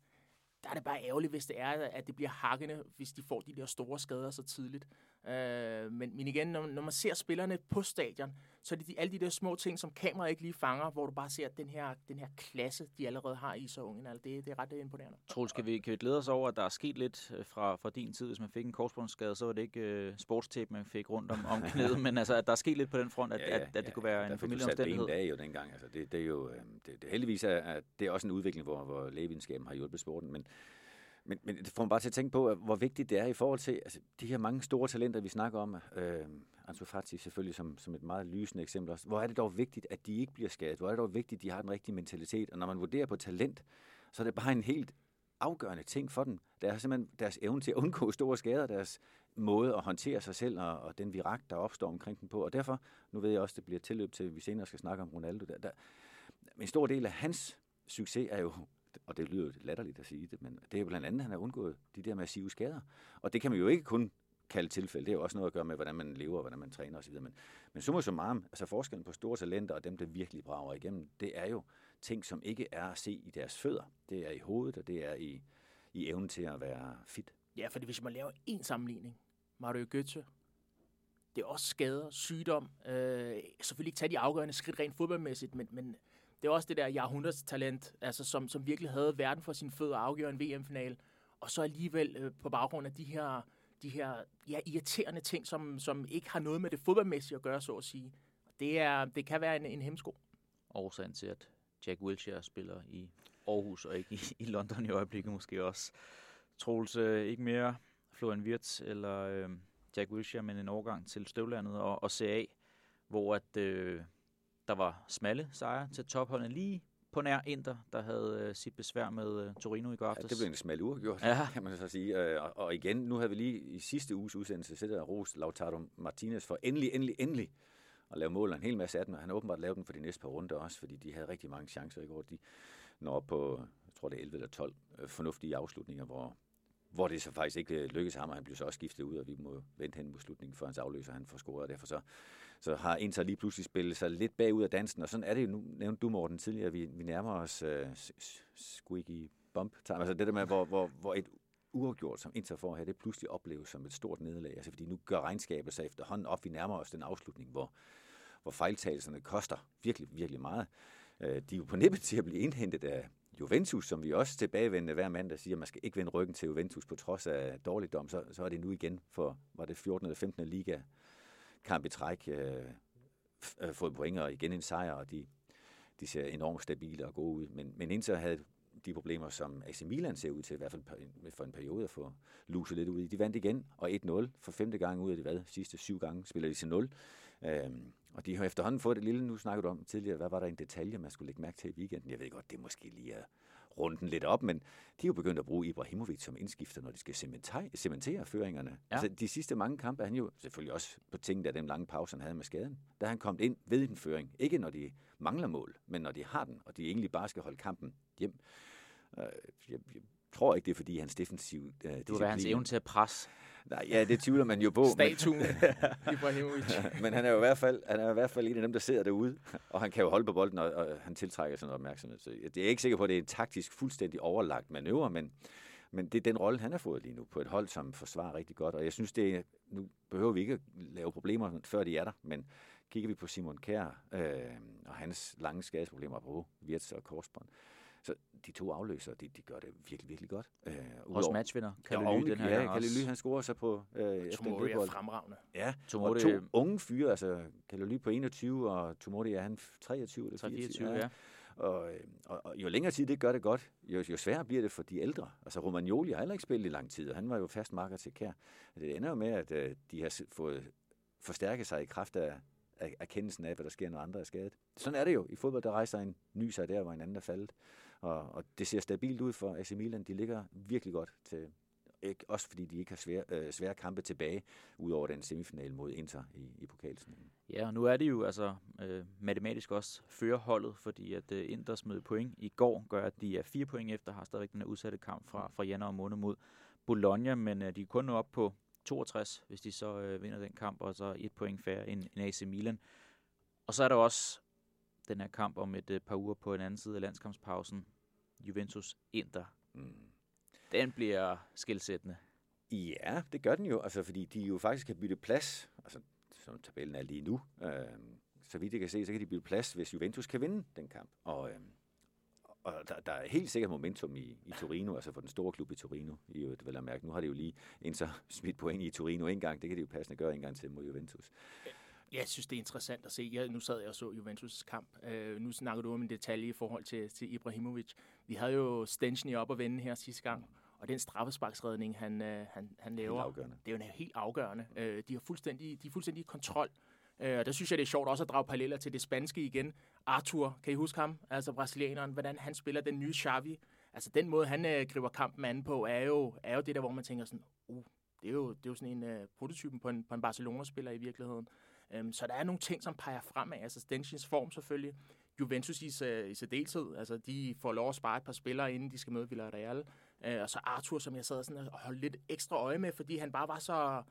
der er det bare ærgerligt, hvis det er, at det bliver hakkende, hvis de får de der store skader så tidligt. Øh, men, men igen, når, når man ser spillerne på stadion, så er det de, alle de der små ting, som kameraet ikke lige fanger, hvor du bare ser den her, den her klasse, de allerede har i så unge. Altså, det, det er ret imponerende. Troels, kan vi, kan vi glæde os over, at der er sket lidt øh, fra, fra din tid, hvis man fik en korsbåndsskade, så var det ikke uh, sportstape, man fik rundt om, om [LAUGHS] knæet, men altså, at der er sket lidt på den front, at, ja, ja, at, at det ja, kunne være en familieomstændighed. Der fik jo dengang. Altså, det, det er jo, øh, det, det, heldigvis er, at det er også en udvikling, hvor, hvor lægevidenskaben har hjulpet sporten, men men, men det får mig bare til at tænke på, hvor vigtigt det er i forhold til altså, de her mange store talenter, vi snakker om. Øh, Ansu Fati selvfølgelig som, som et meget lysende eksempel også. Hvor er det dog vigtigt, at de ikke bliver skadet? Hvor er det dog vigtigt, at de har den rigtige mentalitet? Og når man vurderer på talent, så er det bare en helt afgørende ting for dem. Det er simpelthen deres evne til at undgå store skader, deres måde at håndtere sig selv og, og den virak, der opstår omkring dem på. Og derfor, nu ved jeg også, det bliver tilløb til, at vi senere skal snakke om Ronaldo. Der, der, en stor del af hans succes er jo og det lyder jo latterligt at sige det, men det er jo blandt andet, at han har undgået de der massive skader. Og det kan man jo ikke kun kalde tilfælde. Det er jo også noget at gøre med, hvordan man lever, hvordan man træner osv. Men, men summa summarum, altså forskellen på store talenter og dem, der virkelig brager igennem, det er jo ting, som ikke er at se i deres fødder. Det er i hovedet, og det er i, i evnen til at være fit. Ja, fordi hvis man laver en sammenligning, Mario Götze, det er også skader, sygdom, øh, selvfølgelig ikke tage de afgørende skridt rent fodboldmæssigt, men, men det er også det der Jahrhunderts talent, altså som, som virkelig havde verden for sin fødder og afgøre en VM-final. Og så alligevel øh, på baggrund af de her, de her ja, irriterende ting, som, som ikke har noget med det fodboldmæssige at gøre, så at sige. Det, er, det kan være en, en hemsko. Årsagen til, at Jack Wilshere spiller i Aarhus og ikke i, i London i øjeblikket måske også. Troels, øh, ikke mere Florian Wirtz eller øh, Jack Wilshere, men en overgang til Støvlandet og, og CA, hvor at... Øh, der var smalle sejre til topholdene lige på nær Inter, der havde øh, sit besvær med øh, Torino i går aftes. Ja, det blev en smal uafgjort, ja. kan man så sige. Øh, og, og igen, nu havde vi lige i sidste uges udsendelse set Ros Lautaro Martinez for endelig, endelig, endelig at lave mål en hel masse af dem. Han har åbenbart lavet dem for de næste par runder også, fordi de havde rigtig mange chancer i går. De når på, jeg tror det er 11 eller 12 øh, fornuftige afslutninger, hvor, hvor det så faktisk ikke øh, lykkedes ham, og han blev så også skiftet ud, og vi må vente hen mod slutningen, før hans afløser han får scoret, og derfor så så har Inter lige pludselig spillet sig lidt bagud af dansen, og sådan er det jo nu, nævnte du Morten tidligere, vi, vi nærmer os uh, squeaky bump time, altså det der med, hvor, hvor, hvor et uafgjort, som Inter får her, det pludselig opleves som et stort nederlag, altså fordi nu gør regnskabet sig efterhånden op, vi nærmer os den afslutning, hvor, hvor fejltagelserne koster virkelig, virkelig meget. Uh, de er jo på nippet til at blive indhentet af Juventus, som vi også tilbagevendende hver mandag siger, at man skal ikke vende ryggen til Juventus på trods af dårligdom, så, så er det nu igen for, var det 14. eller 15. liga kamp i træk øh, øh, fået point og igen en sejr, og de, de ser enormt stabile og gode ud. Men, men Inter havde de problemer, som AC Milan ser ud til, i hvert fald for en periode at få luset lidt ud i. De vandt igen, og 1-0 for femte gang ud af det hvad, sidste syv gange spiller de til 0. Øhm, og de har efterhånden fået det lille, nu snakkede du om tidligere, hvad var der en detalje, man skulle lægge mærke til i weekenden? Jeg ved godt, det måske lige er runden lidt op, men de er jo begyndt at bruge Ibrahimovic som indskifter, når de skal cementere føringerne. Ja. Altså, de sidste mange kampe han jo selvfølgelig også på ting, der den lange pause, han havde med skaden. Der er han kommet ind ved en føring. Ikke når de mangler mål, men når de har den, og de egentlig bare skal holde kampen hjem. Øh, jeg, jeg, tror ikke, det er fordi hans defensiv øh, Det være hans evne til at presse. Nej, ja, det tvivler man jo på. Statuen, [LAUGHS] Ibrahimovic. men han er jo i hvert fald, han er i hvert fald en af dem, der sidder derude, og han kan jo holde på bolden, og, og han tiltrækker sådan noget opmærksomhed. Så jeg- det er ikke sikker på, at det er en taktisk fuldstændig overlagt manøvre, men, men det er den rolle, han har fået lige nu, på et hold, som forsvarer rigtig godt. Og jeg synes, det nu behøver vi ikke at lave problemer, før de er der, men kigger vi på Simon Kjær øh, og hans lange skadesproblemer på Virts og Korsbånd, de to afløser, de, de gør det virkelig, virkelig godt. Øh, Også matchvinder. ja, Kalle oven, Ly den her ja, gang Kalle. Ly, han scorer sig på øh, Tomori er fremragende. Ja, Tomori, og to unge fyre, altså Kalle på 21, og Tomori er han 23 eller 24. 24, ja. Og, øh, og, og jo længere tid det gør det godt, jo, jo sværere bliver det for de ældre. Altså Romagnoli har heller ikke spillet i lang tid, og han var jo fast marker til Kær. Det ender jo med, at øh, de har fået forstærket sig i kraft af, af erkendelsen af, hvad der sker, når andre er skadet. Sådan er det jo. I fodbold, der rejser en ny sig der, hvor en anden er faldet. Og, og det ser stabilt ud for AC Milan. De ligger virkelig godt til, ikke, også fordi de ikke har svære, øh, svære kampe tilbage, udover den semifinal mod Inter i, i pokalsningen. Ja, og nu er det jo altså øh, matematisk også førerholdet, fordi at øh, Inter smed point i går, gør, at de er fire point efter, har stadigvæk den her udsatte kamp fra, fra januar måned mod Bologna, men øh, de er kun nu op på 62, hvis de så øh, vinder den kamp, og så et point færre end, end AC Milan. Og så er der også den her kamp om et øh, par uger på en anden side af landskampspausen, Juventus-Inter. Mm. Den bliver skilsættende. Ja, det gør den jo, altså, fordi de jo faktisk kan bytte plads, altså som tabellen er lige nu. Øh, så vidt jeg kan se, så kan de bytte plads, hvis Juventus kan vinde den kamp. Og, øh, og der, der er helt sikkert momentum i, i Torino, altså for den store klub i Torino. I øvrigt, vel at mærke. Nu har de jo lige Inter [LAUGHS] smidt point i Torino en gang. Det kan de jo passende gøre en gang til mod Juventus. Jeg synes, det er interessant at se. Jeg, nu sad jeg og så Juventus' kamp. Øh, nu snakker du om en detalje i forhold til, til Ibrahimovic. Vi havde jo Stenchny op at vende her sidste gang, og den straffesparksredning, han, øh, han, han laver, det er jo en helt afgørende. Øh, de, har fuldstændig, de er fuldstændig kontrol. Øh, og der synes jeg, det er sjovt også at drage paralleller til det spanske igen. Arthur, kan I huske ham? Altså brasilianeren, hvordan han spiller den nye Xavi. Altså den måde, han øh, griber kampen an på, er jo, er jo det der, hvor man tænker sådan, uh, det er jo, det er jo sådan en øh, prototypen på en, på en Barcelona-spiller i virkeligheden. Øhm, så der er nogle ting, som peger fremad. Altså Stenchins form selvfølgelig. Juventus i, øh, i særdeleshed. Altså de får lov at spare et par spillere, inden de skal møde Villarreal. Øh, og så Arthur, som jeg sad sådan og holdt lidt ekstra øje med, fordi han bare var så,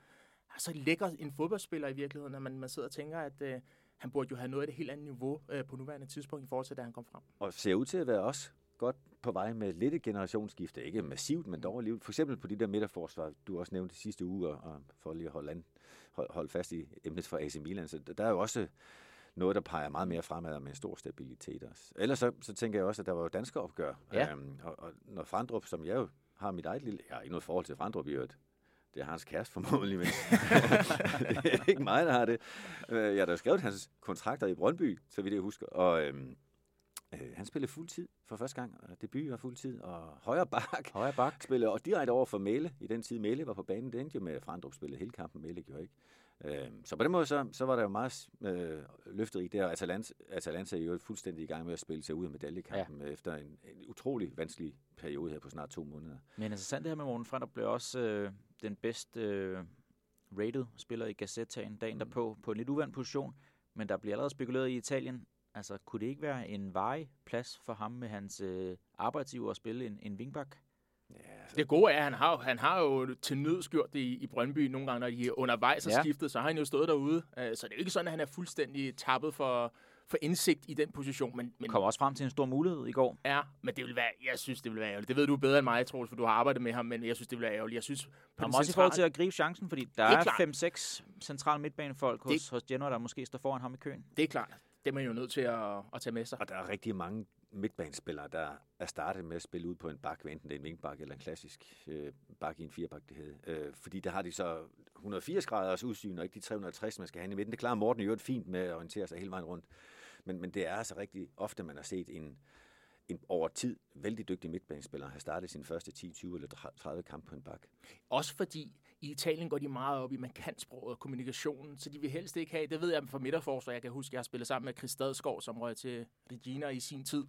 så lækker en fodboldspiller i virkeligheden, når man, man sidder og tænker, at øh, han burde jo have noget af det helt andet niveau øh, på nuværende tidspunkt i forhold til, da han kom frem. Og ser ud til at være også godt på vej med lidt et generationsskifte. Ikke massivt, men dog alligevel. For eksempel på de der midterforsvar, du også nævnte de sidste uger, og for lige at holde, an, hold, holde fast i emnet for AC Milan. Så der er jo også noget, der peger meget mere fremad med stor stabilitet også. Ellers så, så tænker jeg også, at der var jo danske opgør. Ja. Øhm, og, og når Frandrup, som jeg jo har mit eget lille... Jeg har ikke noget forhold til Frandrup i øvrigt. Det er hans kæreste formodentlig, men [LAUGHS] det er ikke mig, der har det. Øh, Jeg har da skrevet hans kontrakter i Brøndby, så vidt jeg husker. Og øhm, øh, han spillede fuld tid for første gang. Debut var fuld tid. Og højre bak [LAUGHS] Højre bak. spillede og direkte over for Mæle. I den tid Mæle var på banen, endte jo med, Frandrup spillede hele kampen. Mæle gjorde ikke. Øh, så på den måde, så, så var der jo meget øh, løftet i der. Atalanta, Atalanta er jo fuldstændig i gang med at spille sig ud af medaljekampen ja. efter en, en utrolig vanskelig periode her på snart to måneder. Men interessant det her med Morten Frandrup blev også øh, den bedste øh, rated spiller i Gazettaen dagen Mm. derpå på en lidt uvant position. Men der bliver allerede spekuleret i Italien. Altså, kunne det ikke være en varig plads for ham med hans øh, arbejdsgiver at spille en, en wingback? Ja, altså, Det gode er, at han har, han har jo til nøds gjort det i, i Brøndby nogle gange, når de er undervejs og Ja. skiftet, så har han jo stået derude. Øh, Så det er jo ikke sådan, at han er fuldstændig tappet for, for indsigt i den position. Men, men Kom også frem til en stor mulighed i går. Ja, men det vil være, jeg synes, det vil være ærgerligt. Det ved du bedre end mig, Troels, for du har arbejdet med ham, men jeg synes, det vil være ærgerligt. Jeg synes, på Kom den også i forhold til centrale- at gribe chancen, fordi der Det er er 5-6 centrale midtbanefolk hos, Det- hos Genoa, der måske står foran ham i køen. Det er klart. Det er man jo nødt til at, at tage med sig. Og der er rigtig mange midtbanespillere, der er startet med at spille ud på en bak, enten det er en vingbak eller en klassisk øh, bak i en firebak, det hed. Øh, fordi der har de så 180 graders udsyn, og ikke de 360, man skal have i midten. Det klarer Morten jo fint med at orientere sig hele vejen rundt. Men, men det er altså rigtig ofte, man har set en, en over tid vældig dygtig midtbanespiller have startet sin første 10, 20 eller 30 kamp på en bak. Også fordi i Italien går de meget op i, man kan sproget og kommunikationen, så de vil helst ikke have, det ved jeg fra midterforsvar, jeg kan huske, jeg har spillet sammen med Chris Stadskov, som røg til Regina i sin tid,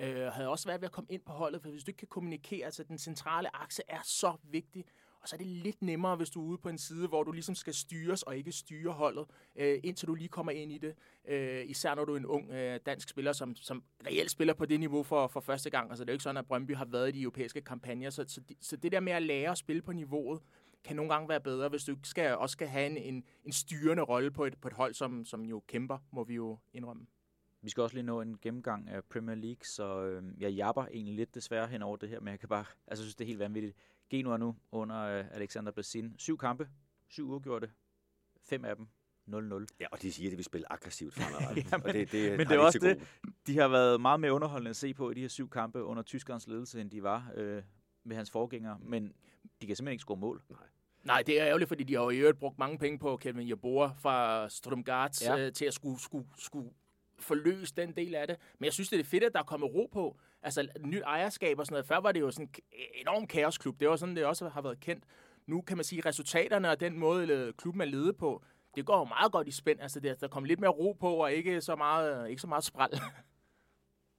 øh, havde også været ved at komme ind på holdet, for hvis du ikke kan kommunikere, så den centrale akse er så vigtig, Og så er det lidt nemmere, hvis du er ude på en side, hvor du ligesom skal styres og ikke styre holdet, øh, indtil du lige kommer ind i det. Øh, især når du er en ung øh, dansk spiller, som, som reelt spiller på det niveau for, for første gang. Altså det er jo ikke sådan, at Brøndby har været i de europæiske kampagner. Så, så, så det der med at lære at spille på niveauet, kan nogle gange være bedre, hvis du skal, også skal have en, en, en styrende rolle på et, på et hold, som, som jo kæmper, må vi jo indrømme. Vi skal også lige nå en gennemgang af Premier League, så øh, jeg japper egentlig lidt desværre hen over det her, men jeg kan bare, altså synes det er helt vanvittigt. Genua nu under øh, Alexander Basin. Syv kampe, syv uafgjorte, fem af dem 0-0. Ja, og de siger, at de vil spille aggressivt fremadrettet. [LAUGHS] ja, men, og det, det, men det er også det. De har været meget mere underholdende at se på i de her syv kampe under tyskernes ledelse, end de var øh, med hans forgængere. Men de kan simpelthen ikke score mål. Nej. Nej, det er ærgerligt, fordi de har jo i øvrigt brugt mange penge på Kevin Jabor fra Strømgards ja. øh, til at skulle, skulle, skulle forløse den del af det. Men jeg synes, det er fedt, at der er kommet ro på. Altså, nyt ejerskab og sådan noget. Før var det jo sådan en enorm kaosklub. Det var sådan, det også har været kendt. Nu kan man sige, resultaterne og den måde, klubben er ledet på, det går jo meget godt i spænd. Altså, der, der kommer lidt mere ro på, og ikke så meget, ikke så meget spræl. [LAUGHS]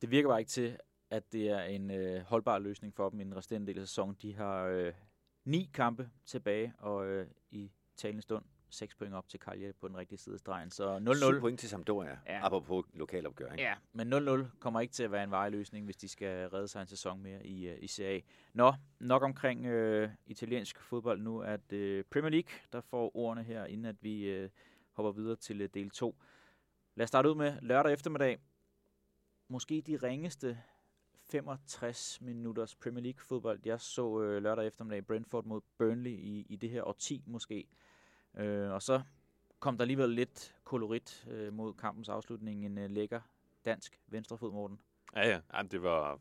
Det virker bare ikke til, at det er en øh, holdbar løsning for dem i den resterende del af sæsonen. De har øh, ni kampe tilbage, og øh, i talende stund 6 point op til Kalje på den rigtige side af stregen. Så 0-0. 7 point til Sampdoria, ja. apropos lokalopgør. Ikke? Ja, men 0-0 kommer ikke til at være en vejløsning, hvis de skal redde sig en sæson mere i, uh, i Serie. Nå, nok omkring øh, italiensk fodbold nu, at øh, Premier League, der får ordene her, inden at vi øh, hopper videre til øh, del 2. Lad os starte ud med lørdag eftermiddag. Måske de ringeste 65 minutters Premier League fodbold. Jeg så øh, lørdag eftermiddag Brentford mod Burnley i, i det her årti måske. Øh, og så kom der alligevel lidt kolorit øh, mod kampens afslutning. En øh, lækker dansk venstrefod, Morten. Ja, ja. Jamen, det var,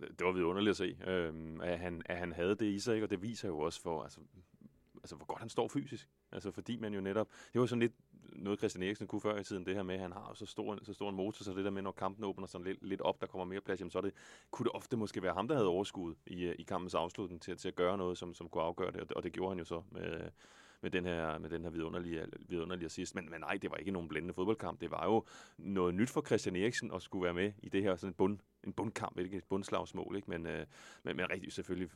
det var vidunderligt at se, øh, at, han, at han havde det i sig, ikke? og det viser jo også for, altså, altså, hvor godt han står fysisk. Altså, fordi man jo netop, det var sådan lidt noget Christian Eriksen kunne før i tiden, det her med, at han har så stor, så stor en motor, så det der med, når kampen åbner sådan lidt, lidt op, der kommer mere plads, jamen, så det, kunne det ofte måske være ham, der havde overskud i, øh, i kampens afslutning til, til at gøre noget, som, som kunne afgøre det, og det, og det gjorde han jo så med, øh, med den her, med den her vidunderlige, vidunderlige assist. Men, men nej, det var ikke nogen blændende fodboldkamp. Det var jo noget nyt for Christian Eriksen at skulle være med i det her sådan en, bund, en bundkamp, ikke et bundslagsmål. Ikke? Men, øh, men, men rigtig selvfølgelig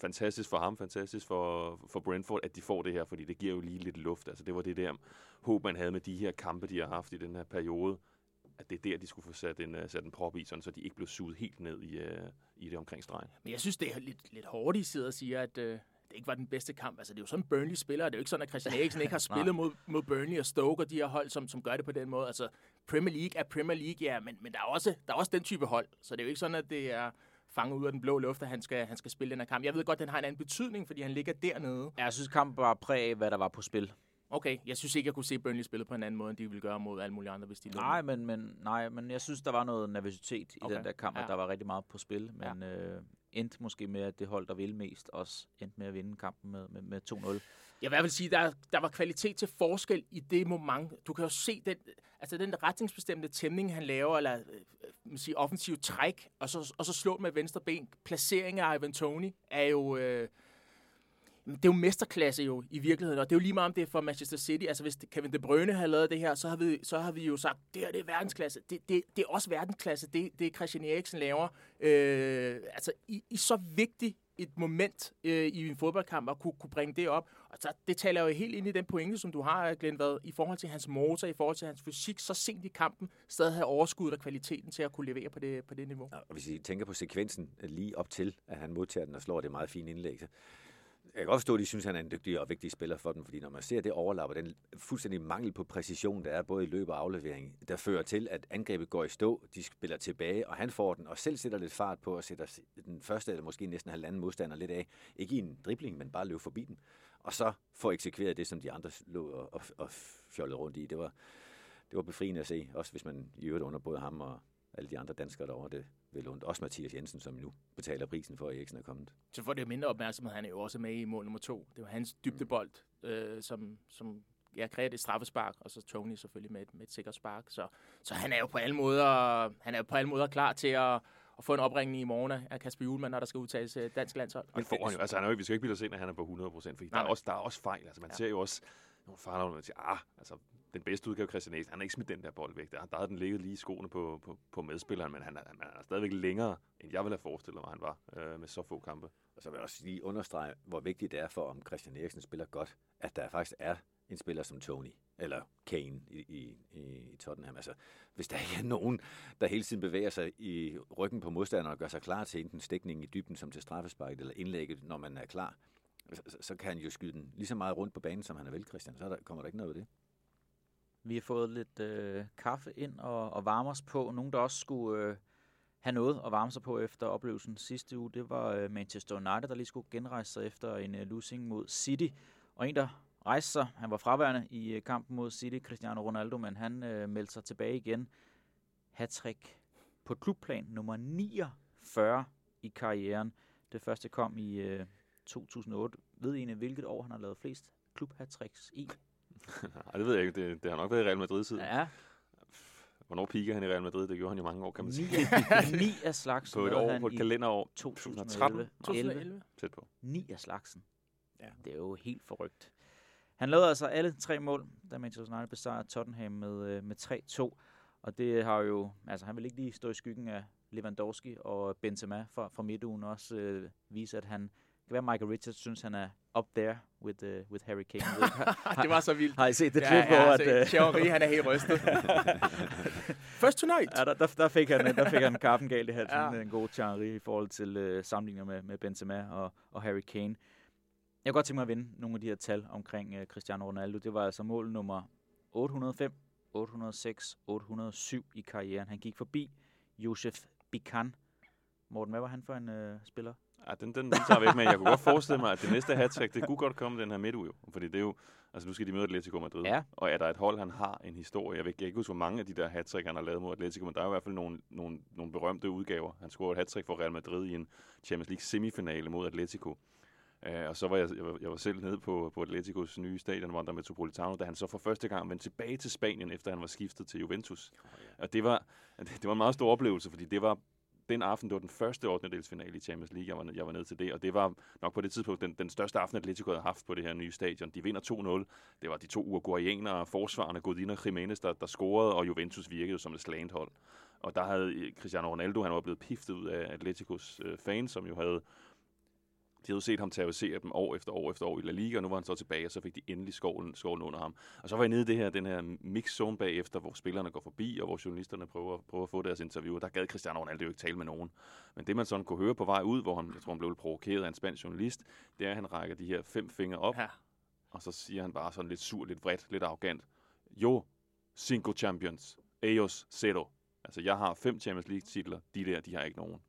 fantastisk for ham, fantastisk for, for Brentford, at de får det her, fordi det giver jo lige lidt luft. Altså, det var det der håb, man havde med de her kampe, de har haft i den her periode, at det er der, de skulle få sat en, uh, sat en prop i, sådan, så de ikke blev suget helt ned i, uh, i det omkring stregen. Men jeg synes, det er lidt, lidt hårdt, I sidder og siger, at, uh, det ikke var den bedste kamp. Altså, det er jo sådan, Burnley spiller. Det er jo ikke sådan, at Christian Eriksen ikke har [LAUGHS] spillet mod, mod Burnley og Stoke og de her hold, som, som gør det på den måde. Altså, Premier League er Premier League, ja, men, men der, er også, der er også den type hold. Så det er jo ikke sådan, at det er fanget ud af den blå luft, at han skal, han skal spille den her kamp. Jeg ved godt, at den har en anden betydning, fordi han ligger dernede. Ja, jeg synes, kampen var præg af, hvad der var på spil. Okay, jeg synes ikke, jeg kunne se Burnley spille på en anden måde, end de ville gøre mod alle mulige andre, hvis de Nej, men, men, nej, men jeg synes, der var noget nervøsitet i okay. den der kamp, ja. der var rigtig meget på spil. Men ja. øh, endte måske med, at det hold, der ville mest, også endte med at vinde kampen med, med, med 2-0. Jeg vil i hvert fald sige, der, der var kvalitet til forskel i det moment. Du kan jo se den, altså den retningsbestemte tæmning, han laver, eller øh, øh, man siger, offensiv træk, og så, og så slå med venstre ben. Placeringen af Ivan Tony er jo... Øh, det er jo mesterklasse jo i virkeligheden, og det er jo lige meget om det er for Manchester City. Altså hvis Kevin De Bruyne havde lavet det her, så har vi, så har vi jo sagt, det her det er verdensklasse. Det, det, det er også verdensklasse, det, det Christian Eriksen laver. Øh, altså i, i så vigtigt et moment øh, i en fodboldkamp at kunne, kunne bringe det op. Og så, det taler jo helt ind i den pointe, som du har, Glenn, hvad, i forhold til hans motor, i forhold til hans fysik, så sent i kampen, stadig have overskud og kvaliteten til at kunne levere på det, på det niveau. Ja, og hvis I tænker på sekvensen lige op til, at han modtager den og slår det meget fine indlæg, så jeg kan godt forstå, at de synes, at han er en dygtig og vigtig spiller for dem, fordi når man ser det overlapper, den fuldstændig mangel på præcision, der er både i løb og aflevering, der fører til, at angrebet går i stå, de spiller tilbage, og han får den, og selv sætter lidt fart på, og sætter den første eller måske næsten halvanden modstander lidt af. Ikke i en dribling, men bare løb forbi den. Og så få eksekveret det, som de andre lå og, og, og fjollede rundt i. Det var, det var befriende at se, også hvis man i øvrigt under både ham og alle de andre danskere derovre, det vil ondt. Også Mathias Jensen, som nu betaler prisen for, at Eriksen er kommet. Så får det jo mindre opmærksomhed. Han er jo også med i mål nummer to. Det var hans dybdebold, øh, som, som ja, kræver et straffespark, og så Tony selvfølgelig med et, med et sikkert spark. Så, så han er jo på alle måder, han er på alle måder klar til at, at få en opringning i morgen af Kasper Julemand, når der skal udtages dansk landshold. Men får han jo, altså han er jo, vi skal ikke bilde os ind, at han er på 100 procent, for der, er også, der er også fejl. Altså man Nej. ser jo også nogle farer, når man siger, ah, altså den bedste udgave Christian Eriksen, han har ikke smidt den der bold væk. Der, der havde den ligget lige i skoene på, på, på medspilleren, men han er, han er stadigvæk længere, end jeg ville have forestillet mig, han var øh, med så få kampe. Og så vil jeg også lige understrege, hvor vigtigt det er for, om Christian Eriksen spiller godt, at der faktisk er en spiller som Tony, eller Kane i, i, i Tottenham. Altså, hvis der ikke er nogen, der hele tiden bevæger sig i ryggen på modstanderen og gør sig klar til enten stikningen i dybden som til straffesparket eller indlægget, når man er klar, så, så kan han jo skyde den lige så meget rundt på banen, som han er vel, Christian. Så der, kommer der ikke noget ved det. Vi har fået lidt øh, kaffe ind og, og varme os på. Nogen, der også skulle øh, have noget at varme sig på efter oplevelsen sidste uge, det var øh, Manchester United, der lige skulle genrejse sig efter en øh, losing mod City. Og en, der rejste sig, han var fraværende i øh, kampen mod City, Cristiano Ronaldo, men han øh, meldte sig tilbage igen. Hattrick på klubplan nummer 49 i karrieren. Det første kom i øh, 2008. Ved I egentlig, hvilket år han har lavet flest klub i? [LAUGHS] Nej, det ved jeg ikke. Det, det har nok været i Real Madrid-tid. Ja. Hvornår piker han i Real Madrid? Det gjorde han i mange år, kan man sige. ni [LAUGHS] af slagsen. på et år, på et kalenderår. 2013. 2011. Tæt på. Ni af slagsen. Ja. Det er jo helt forrygt. Han lavede altså alle tre mål, da Manchester United besejrede Tottenham med, øh, med 3-2. Og det har jo, altså han vil ikke lige stå i skyggen af Lewandowski og Benzema fra, fra midtugen også øh, vise, at han det kan være, Michael Richards synes, han er up there with, uh, with Harry Kane. [LAUGHS] Har, det var så vildt. har I set det ja, klip, ja, hvor altså, at... øh, Thierry, han er helt rystet. [LAUGHS] First tonight. Ja, der, der, der, fik han, der fik han kaffen galt i halsen, Ja. ja. en god Thierry i forhold til øh, sammenligninger med, med Benzema og, og Harry Kane. Jeg kunne godt tænke mig at vinde nogle af de her tal omkring øh, Cristiano Ronaldo. Det var altså mål nummer 805, 806, 807 i karrieren. Han gik forbi Josef Bikan. Morten, hvad var han for en øh, spiller? Ja, den, den, den tager vi ikke med. Jeg kunne godt forestille mig, at det næste hat det kunne godt komme den her midtuge. Fordi det er jo, altså nu skal de møde Atletico Madrid. Ja. Og er der et hold, han har en historie. Jeg, ved, jeg ikke huske, hvor mange af de der hat han har lavet mod Atletico, men der er i hvert fald nogle, nogle, nogle berømte udgaver. Han scorede et hat for Real Madrid i en Champions League semifinale mod Atletico. Uh, og så var jeg, jeg, var, jeg var selv nede på, på Atleticos nye stadion, Wanda Metropolitano, da han så for første gang vendte tilbage til Spanien, efter han var skiftet til Juventus. Og det var, [LAUGHS] det var en meget stor oplevelse, fordi det var den aften, det var den første 8. i Champions League, jeg var, jeg var ned til det, og det var nok på det tidspunkt den, den største aften, Atletico havde haft på det her nye stadion. De vinder 2-0. Det var de to uruguayanere, forsvarerne, Godin og Jimenez, der, der scorede, og Juventus virkede jo som et slagent hold. Og der havde øh, Cristiano Ronaldo, han var blevet piftet ud af Atleticos øh, fans, som jo havde de havde set ham terrorisere dem år efter år efter år i La Liga, og nu var han så tilbage, og så fik de endelig skovlen, skovlen under ham. Og så var jeg nede i det her, den her mix zone bagefter, hvor spillerne går forbi, og hvor journalisterne prøver, prøver at få deres interview. Og der gad Cristiano Ronaldo jo ikke tale med nogen. Men det man sådan kunne høre på vej ud, hvor han, jeg tror, han blev provokeret af en spansk journalist, det er, at han rækker de her fem fingre op, Ja. og så siger han bare sådan lidt sur, lidt vredt, lidt arrogant. Jo, cinco champions, ellos zero. Altså, jeg har fem Champions League-titler, de der, de har ikke nogen.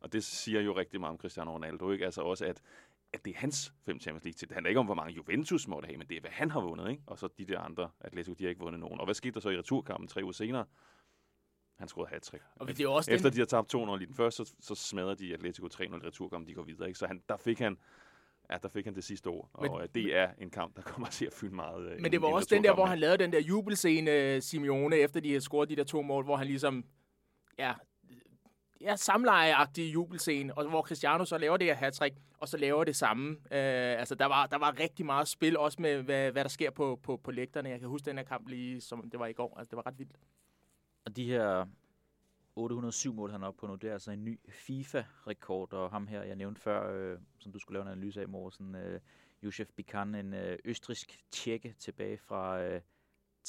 Og det siger jo rigtig meget om Cristiano Ronaldo, ikke? Altså også, at, at det er hans fem Champions League titler. Det handler ikke om, hvor mange Juventus måtte have, men det er, hvad han har vundet, ikke? Og så de der andre Atletico, de har ikke vundet nogen. Og hvad skete der så i returkampen tre uger senere? Han scorede hat-trick. Og det er også Efter den, de har tabt 2-0 i den første, så, så smadrer de Atletico 3-0 i returkampen, de går videre, ikke? Så han, der fik han Ja, der fik han det sidste Men- og øh, det er en kamp, der kommer til at fylde meget. øh, Men det var også den der, hvor han lavede den der jubelscene, øh, Simeone, efter de havde scoret de der to mål, hvor han ligesom, ja, ja samlejeagtig jubelscene, og hvor Cristiano så laver det her hat og så laver det samme. Øh, altså, der var, der var rigtig meget spil, også med, hvad, hvad der sker på, på, på lægterne. Jeg kan huske den her kamp lige, som det var i går. Altså, det var ret vildt. Og de her 807 mål, han er oppe på nu, det er altså en ny FIFA-rekord, og ham her, jeg nævnte før, øh, som du skulle lave en analyse af, Morsen, øh, Josef Bikan, en øh, østrisk tjekke tilbage fra øh,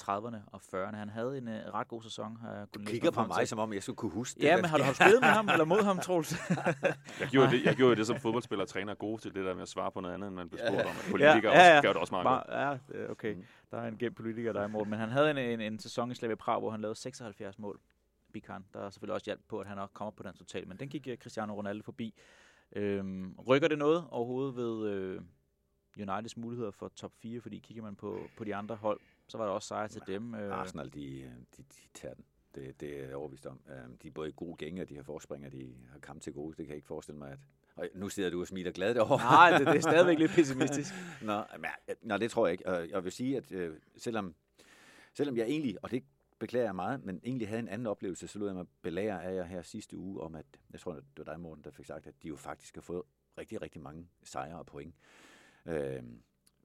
30'erne og 40'erne. Han havde en øh, ret god sæson. Jeg kunnet læse Kigger på mig, til. som om jeg skulle kunne huske det. Ja, men har du haft spillet med ham, eller mod ham, Troels? [LAUGHS] Jeg gjorde, det, jeg gjorde det som [LAUGHS] fodboldspiller og træner er gode til det der med at svare på noget andet, end man bliver spurgt om. Og politikere Ja, ja, ja. også, gør det også meget godt. Bare, ja, okay. Mm. Der er en gennem politiker, der er Morten. Men han havde en, en, en sæson i Slavia Prag, hvor han lavede 76 mål. Bikan. Der er selvfølgelig også hjælp på, at han også kommer på den total. Men den gik øh, Cristiano Ronaldo forbi. Øhm, rykker det noget overhovedet ved øh, Uniteds muligheder for top 4? Fordi kigger man på, på de andre hold, så var der også sejre til dem. Øh, Arsenal, de, de, de tager den. Det, det er jeg overbevist om. Um, de er både gode gænger, de har forspringer, de har kamp til gode. Det kan jeg ikke forestille mig, at... Og nu sidder du og smiler glad derovre. Nej, det, det er [LAUGHS] stadigvæk lidt pessimistisk. Nå, men, jeg- nå, det tror jeg ikke. Jeg vil sige, at øh, selvom, selvom jeg egentlig, og det beklager jeg meget, men egentlig havde en anden oplevelse, så lod jeg mig belære af jer her sidste uge om, at jeg tror, det var dig, Morten, der fik sagt, at de jo faktisk har fået rigtig, rigtig mange sejre og point. Øh,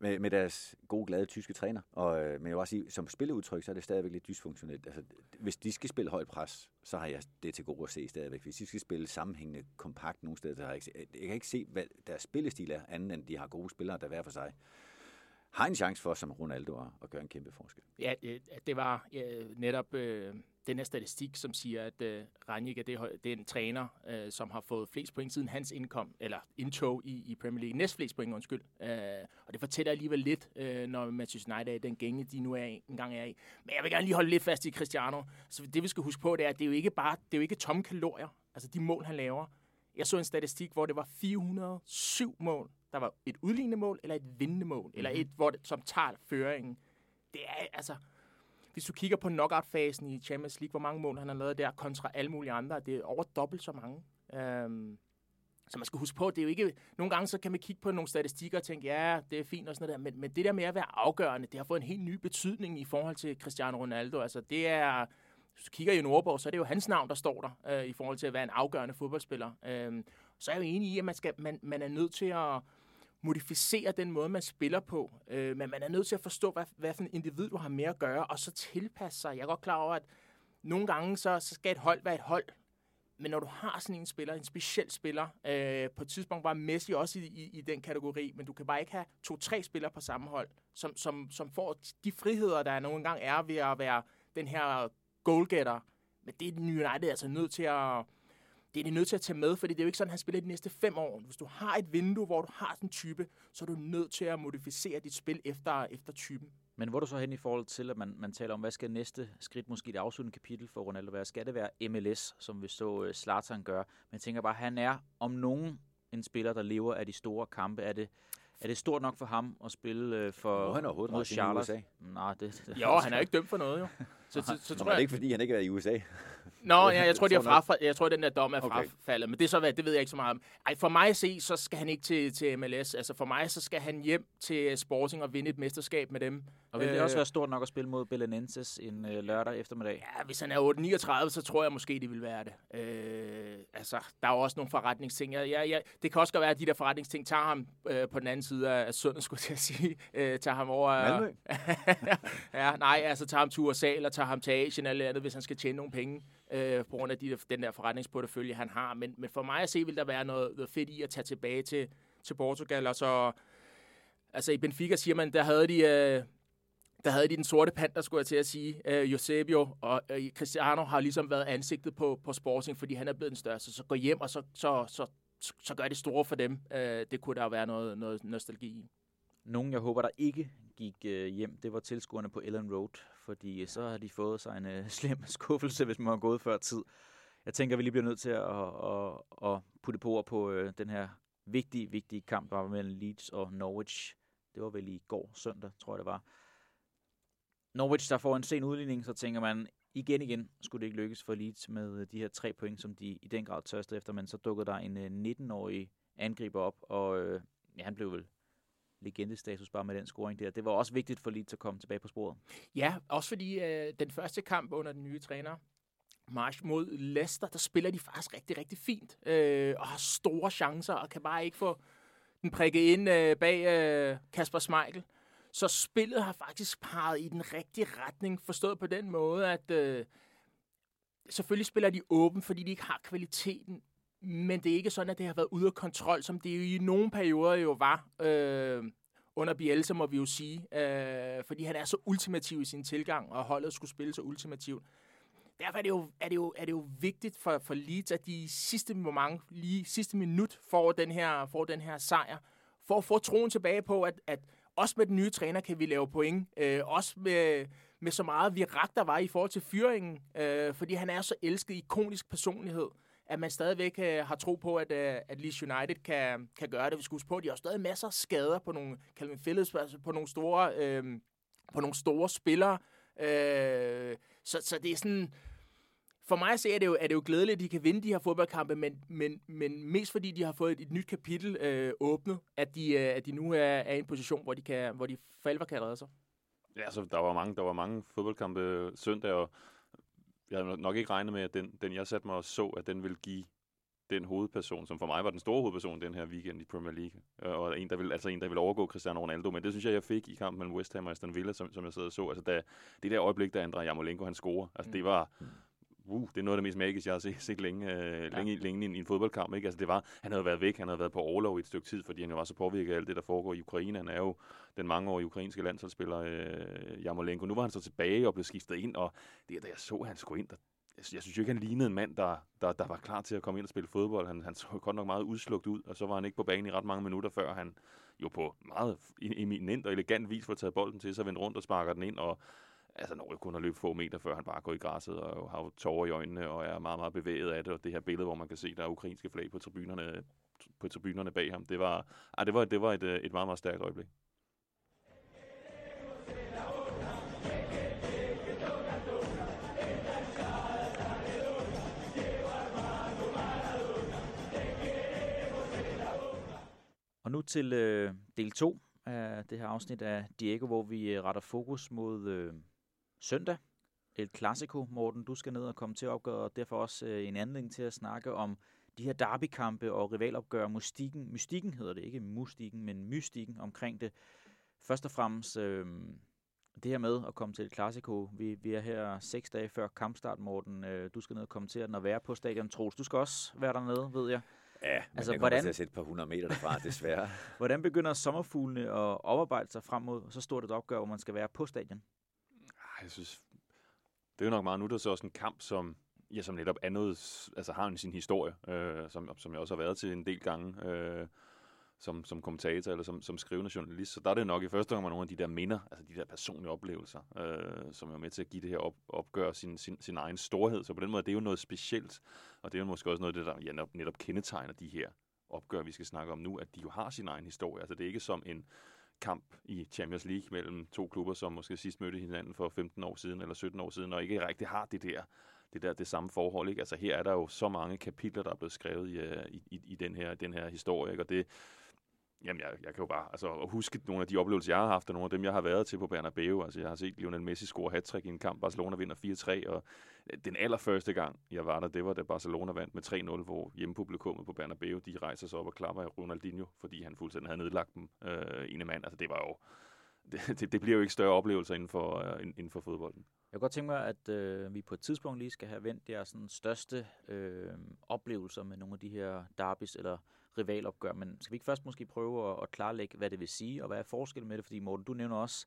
med, med deres gode, glade tyske træner. Og, øh, men jeg vil også sige, som spilleudtryk, så er det stadigvæk lidt dysfunktionelt. Altså, hvis de skal spille højt pres, så har jeg det til gode at se stadigvæk. Hvis de skal spille sammenhængende, kompakt nogle steder, så har jeg ikke, jeg kan ikke se, hvad deres spillestil er, anden end de har gode spillere, der hver for sig har en chance for, som Ronaldo, at, at gøre en kæmpe forskel. Ja, det var ja, netop øh, den her statistik, som siger, at øh, Ranjik er, det, det er en træner, øh, som har fået flest point siden hans indkom, eller indtog i, i Premier League. Næst flest point, undskyld. Øh, og det fortæller alligevel lidt, øh, når Manchester United er den gænge, de nu er engang er i. Men jeg vil gerne lige holde lidt fast i Cristiano. Så det vi skal huske på, det er, at det er jo ikke bare det er jo ikke tomme kalorier. Altså de mål, han laver. Jeg så en statistik, hvor det var 407 mål. Der var et udlignende mål, eller et vindende mål, mm-hmm. eller et, hvor det, som tager føringen. Det er altså hvis du kigger på knockout-fasen i Champions League, hvor mange mål han har lavet der kontra alle mulige andre, det er over dobbelt så mange. Øhm, så man skal huske på, det er jo ikke... Nogle gange så kan man kigge på nogle statistikker og tænke, ja, det er fint og sådan noget der, men, men det der med at være afgørende, det har fået en helt ny betydning i forhold til Cristiano Ronaldo. Altså det er... Hvis du kigger i Nordborg, så er det jo hans navn, der står der, øh, i forhold til at være en afgørende fodboldspiller. Øh, så er jeg jo enig i, at man, skal, man, man er nødt til at modificere den måde, man spiller på. Øh, men man er nødt til at forstå, hvad, hvad for en individ du har med at gøre, og så tilpasse sig. Jeg er godt klar over, at nogle gange så, så skal et hold være et hold. Men når du har sådan en spiller, en speciel spiller, øh, på et tidspunkt var Messi også i, i, i den kategori, men du kan bare ikke have to-tre spillere på samme hold, som, som, som får de friheder, der nogle gange er ved at være den her goalgetter. Men det er den United altså nødt til at det er de nødt til at tage med, fordi det er jo ikke sådan, at han spiller de næste fem år. Hvis du har et vindue, hvor du har sådan en type, så er du nødt til at modificere dit spil efter, efter typen. Men hvor er du så hen i forhold til, at man, man taler om, hvad skal næste skridt, måske det afsluttende kapitel for Ronaldo være? Skal det være MLS, som vi så Slatern gøre? Men jeg tænker bare, at han er om nogen en spiller, der lever af de store kampe. Er det, er det stort nok for ham at spille øh, for Må han overhovedet mod Charlotte? Nej, det, det, jo, han er ikke dømt for noget, jo. [LAUGHS] Så, så, så, så tror jeg... det er ikke, fordi han ikke er i USA. Nå, ja, [LAUGHS] jeg tror, de har frafald, jeg tror, den der dom er okay. frafaldet, men det er så hvad, det ved jeg ikke så meget om. Ej, for mig at se, så skal han ikke til, til MLS. Altså for mig, så skal han hjem til Sporting og vinde et mesterskab med dem. Og vil det øh, også være stort nok at spille mod Belenenses en øh, lørdag eftermiddag? Ja, hvis han er 8-39, så tror jeg måske, det vil være det. Øh, altså, der er jo også nogle forretningsting. Jeg, jeg, jeg, det kan også godt være, at de der forretningsting tager ham øh, på den anden side af sundet, skulle jeg sige. Øh, tager ham over... Malmø? [LAUGHS] ja, nej, altså tager ham til USA, eller tager ham til Asien, eller andet, hvis han skal tjene nogle penge øh, på grund af de, den der forretningsportefølje, han har. Men, men for mig at se, vil der være noget, noget fedt i at tage tilbage til, til Portugal. Og så, altså i Benfica siger man, der havde de... Øh, der havde de den sorte panter, skulle jeg til at sige, øh, Eusebio, og øh, Cristiano har ligesom været ansigtet på, på Sporting, fordi han er blevet den største. Så gå hjem, og så, så, så, så, så gør det store for dem. Øh, det kunne der være noget, noget nostalgi i. Nogen, jeg håber, der ikke gik øh, hjem, det var tilskuerne på Ellen Road, fordi øh, så har de fået sig en øh, [LAUGHS] slem skuffelse, hvis man har gået før tid. Jeg tænker, vi lige bliver nødt til at, at, at putte på ord på øh, den her vigtige, vigtige kamp, der var mellem Leeds og Norwich. Det var vel i går søndag, tror jeg det var. Norwich, der får en sen udligning, så tænker man, igen igen skulle det ikke lykkes for Leeds med øh, de her tre point, som de i den grad tørste efter, men så dukkede der en øh, 19-årig angriber op, og øh, ja, han blev vel legendestatus bare med den scoring der. Det var også vigtigt for Leeds at komme tilbage på sporet. Ja, også fordi øh, den første kamp under den nye træner, March mod Leicester, der spiller de faktisk rigtig, rigtig fint, øh, og har store chancer, og kan bare ikke få den prikket ind øh, bag øh, Kasper Schmeichel. Så spillet har faktisk peget i den rigtige retning, forstået på den måde, at øh, selvfølgelig spiller de åben, fordi de ikke har kvaliteten, men det er ikke sådan, at det har været ude af kontrol, som det jo i nogle perioder jo var øh, under Bielsa, må vi jo sige. Øh, fordi han er så ultimativ i sin tilgang, og holdet skulle spille så ultimativt. Derfor er det jo, er det jo, er det jo vigtigt for, for Leeds, at de sidste moment, lige sidste minut får den her, får den her sejr, for at få troen tilbage på, at, at også med den nye træner kan vi lave point. Øh, også med, med så meget virak, der var i forhold til fyringen. Øh, fordi han er så elsket, ikonisk personlighed at man stadigvæk øh, har tro på, at, øh, at Leeds United kan, kan gøre det. Vi skal huske på, at de har stadig masser af skader på nogle Calvin Phillips, altså på nogle store, øh, på nogle store spillere. Øh, så, så det er sådan... For mig så er det jo, er det jo glædeligt, at de kan vinde de her fodboldkampe, men, men, men mest fordi de har fået et, et nyt kapitel øh, åbnet, at de, øh, at de nu er, er i en position, hvor de, kan, hvor de for alvor kan redde sig. Ja, altså, der var mange, der var mange fodboldkampe søndag, og jeg havde nok ikke regnet med, at den, den jeg satte mig og så, at den ville give den hovedperson, som for mig var den store hovedperson den her weekend i Premier League. Øh, og en, der vil, altså en, der vil overgå Cristiano Ronaldo. Men det synes jeg, jeg fik i kampen mellem West Ham og Aston Villa, som, som jeg sad og så. Altså, da, det der øjeblik, da Andrej Jamolenko han scorer, altså, det var... Uh, det er noget af det mest magiske, jeg har set, set længe, øh, ja. længe, længe i, i en fodboldkamp. Ikke? Altså, det var, han havde været væk, han havde været på overlov i et stykke tid, fordi han jo var så påvirket af alt det, der foregår i Ukraine. Han er jo den mangeårige ukrainske landsholdsspiller øh, Jamolenko. Nu var han så tilbage og blev skiftet ind, og det, da jeg så, at han skulle ind, der, jeg, jeg synes jo ikke, han lignede en mand, der, der, der var klar til at komme ind og spille fodbold. Han, han så godt nok meget udslugt ud, og så var han ikke på banen i ret mange minutter, før han jo på meget eminent og elegant vis får taget bolden til, så vendt rundt og sparker den ind, og altså når jeg kun har løbet få meter, før han bare går i græsset og har tårer i øjnene og er meget, meget bevæget af det. Og det her billede, hvor man kan se, der er ukrainske flag på tribunerne, på tribunerne bag ham, det var, ah, det var, det var et, et meget, meget stærkt øjeblik. Og nu til øh, del 2 af det her afsnit af Diego, hvor vi øh, retter fokus mod øh, søndag. El Clasico, Morten, du skal ned og komme til opgøre, og derfor også øh, en anledning til at snakke om de her derbykampe og rivalopgør, mystikken, mystikken hedder det, ikke mystikken, men mystikken omkring det. Først og fremmest øh, det her med at komme til El Clasico. Vi, vi er her seks dage før kampstart, Morten. Øh, du skal ned og kommentere den og være på stadion. Troels, du skal også være dernede, ved jeg. Ja, men altså, jeg hvordan, til at sætte et par hundrede meter derfra, [LAUGHS] desværre. hvordan begynder sommerfuglene at oparbejde sig frem mod så stort et opgør, hvor man skal være på stadion? Jeg synes, det er jo nok meget nu, der er så også en kamp, som, ja, som netop er noget, altså har en sin historie, øh, som, som jeg også har været til en del gange. Øh, som, som kommentator eller som, som skrivende journalist. Så der er det nok i første omgang nogle af de der minder, altså de der personlige oplevelser, øh, som er med til at give det her op, opgør sin, sin, sin egen storhed. Så på den måde det er jo noget specielt, og det er jo måske også noget af det, der ja, netop, netop kendetegner de her opgør, vi skal snakke om nu, at de jo har sin egen historie. Altså det er ikke som en kamp i Champions League mellem to klubber, som måske sidst mødte hinanden for 15 år siden eller 17 år siden, og ikke rigtig har det der det der det samme forhold. Ikke? Altså her er der jo så mange kapitler, der er blevet skrevet i, øh, i, i, i den, her, den her historie, ikke? og det, Jamen, jeg, jeg kan jo bare altså, huske nogle af de oplevelser, jeg har haft, og nogle af dem, jeg har været til på Bernabeu. Altså, jeg har set Lionel Messi score hat i en kamp. Barcelona vinder 4-3, og øh, den allerførste gang, jeg var der, det var da Barcelona vandt med 3-0, hvor hjemmepublikummet på Bernabeu, de rejser sig op og klapper af Ronaldinho, fordi han fuldstændig havde nedlagt dem øh, ene mand. Altså, det var jo... [LAUGHS] Det, det, det bliver jo ikke større oplevelser inden for, øh, inden for fodbolden. Jeg kunne godt tænke mig, at øh, vi på et tidspunkt lige skal have vendt jeres sådan, største øh, oplevelser med nogle af de her derbys eller rivalopgør. Men skal vi ikke først måske prøve at, at klarlægge, hvad det vil sige, og hvad er forskellen med det? Fordi Morten, du nævner også,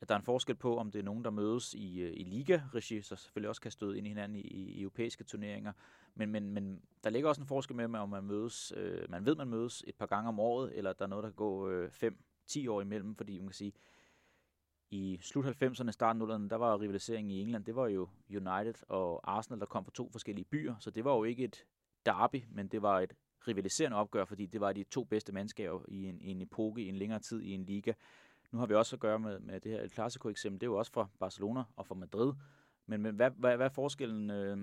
at der er en forskel på, om det er nogen, der mødes i, øh, i liga-regi, så selvfølgelig også kan støde ind i hinanden i, i europæiske turneringer. Men, men, men der ligger også en forskel med, om man mødes, øh, man ved, man mødes et par gange om året, eller der er noget, der kan gå øh, 5-10 år imellem, fordi man kan sige, i slut 90'erne, start 0'erne, der var rivaliseringen i England, det var jo United og Arsenal, der kom fra to forskellige byer, så det var jo ikke et derby, men det var et rivaliserende opgør, fordi det var de to bedste mandskaber i en, i en epoke, i en længere tid i en liga. Nu har vi også at gøre med, med det her El Clasico-eksempel. Det er jo også fra Barcelona og fra Madrid. Men, men hvad, hvad, hvad er forskellen, øh,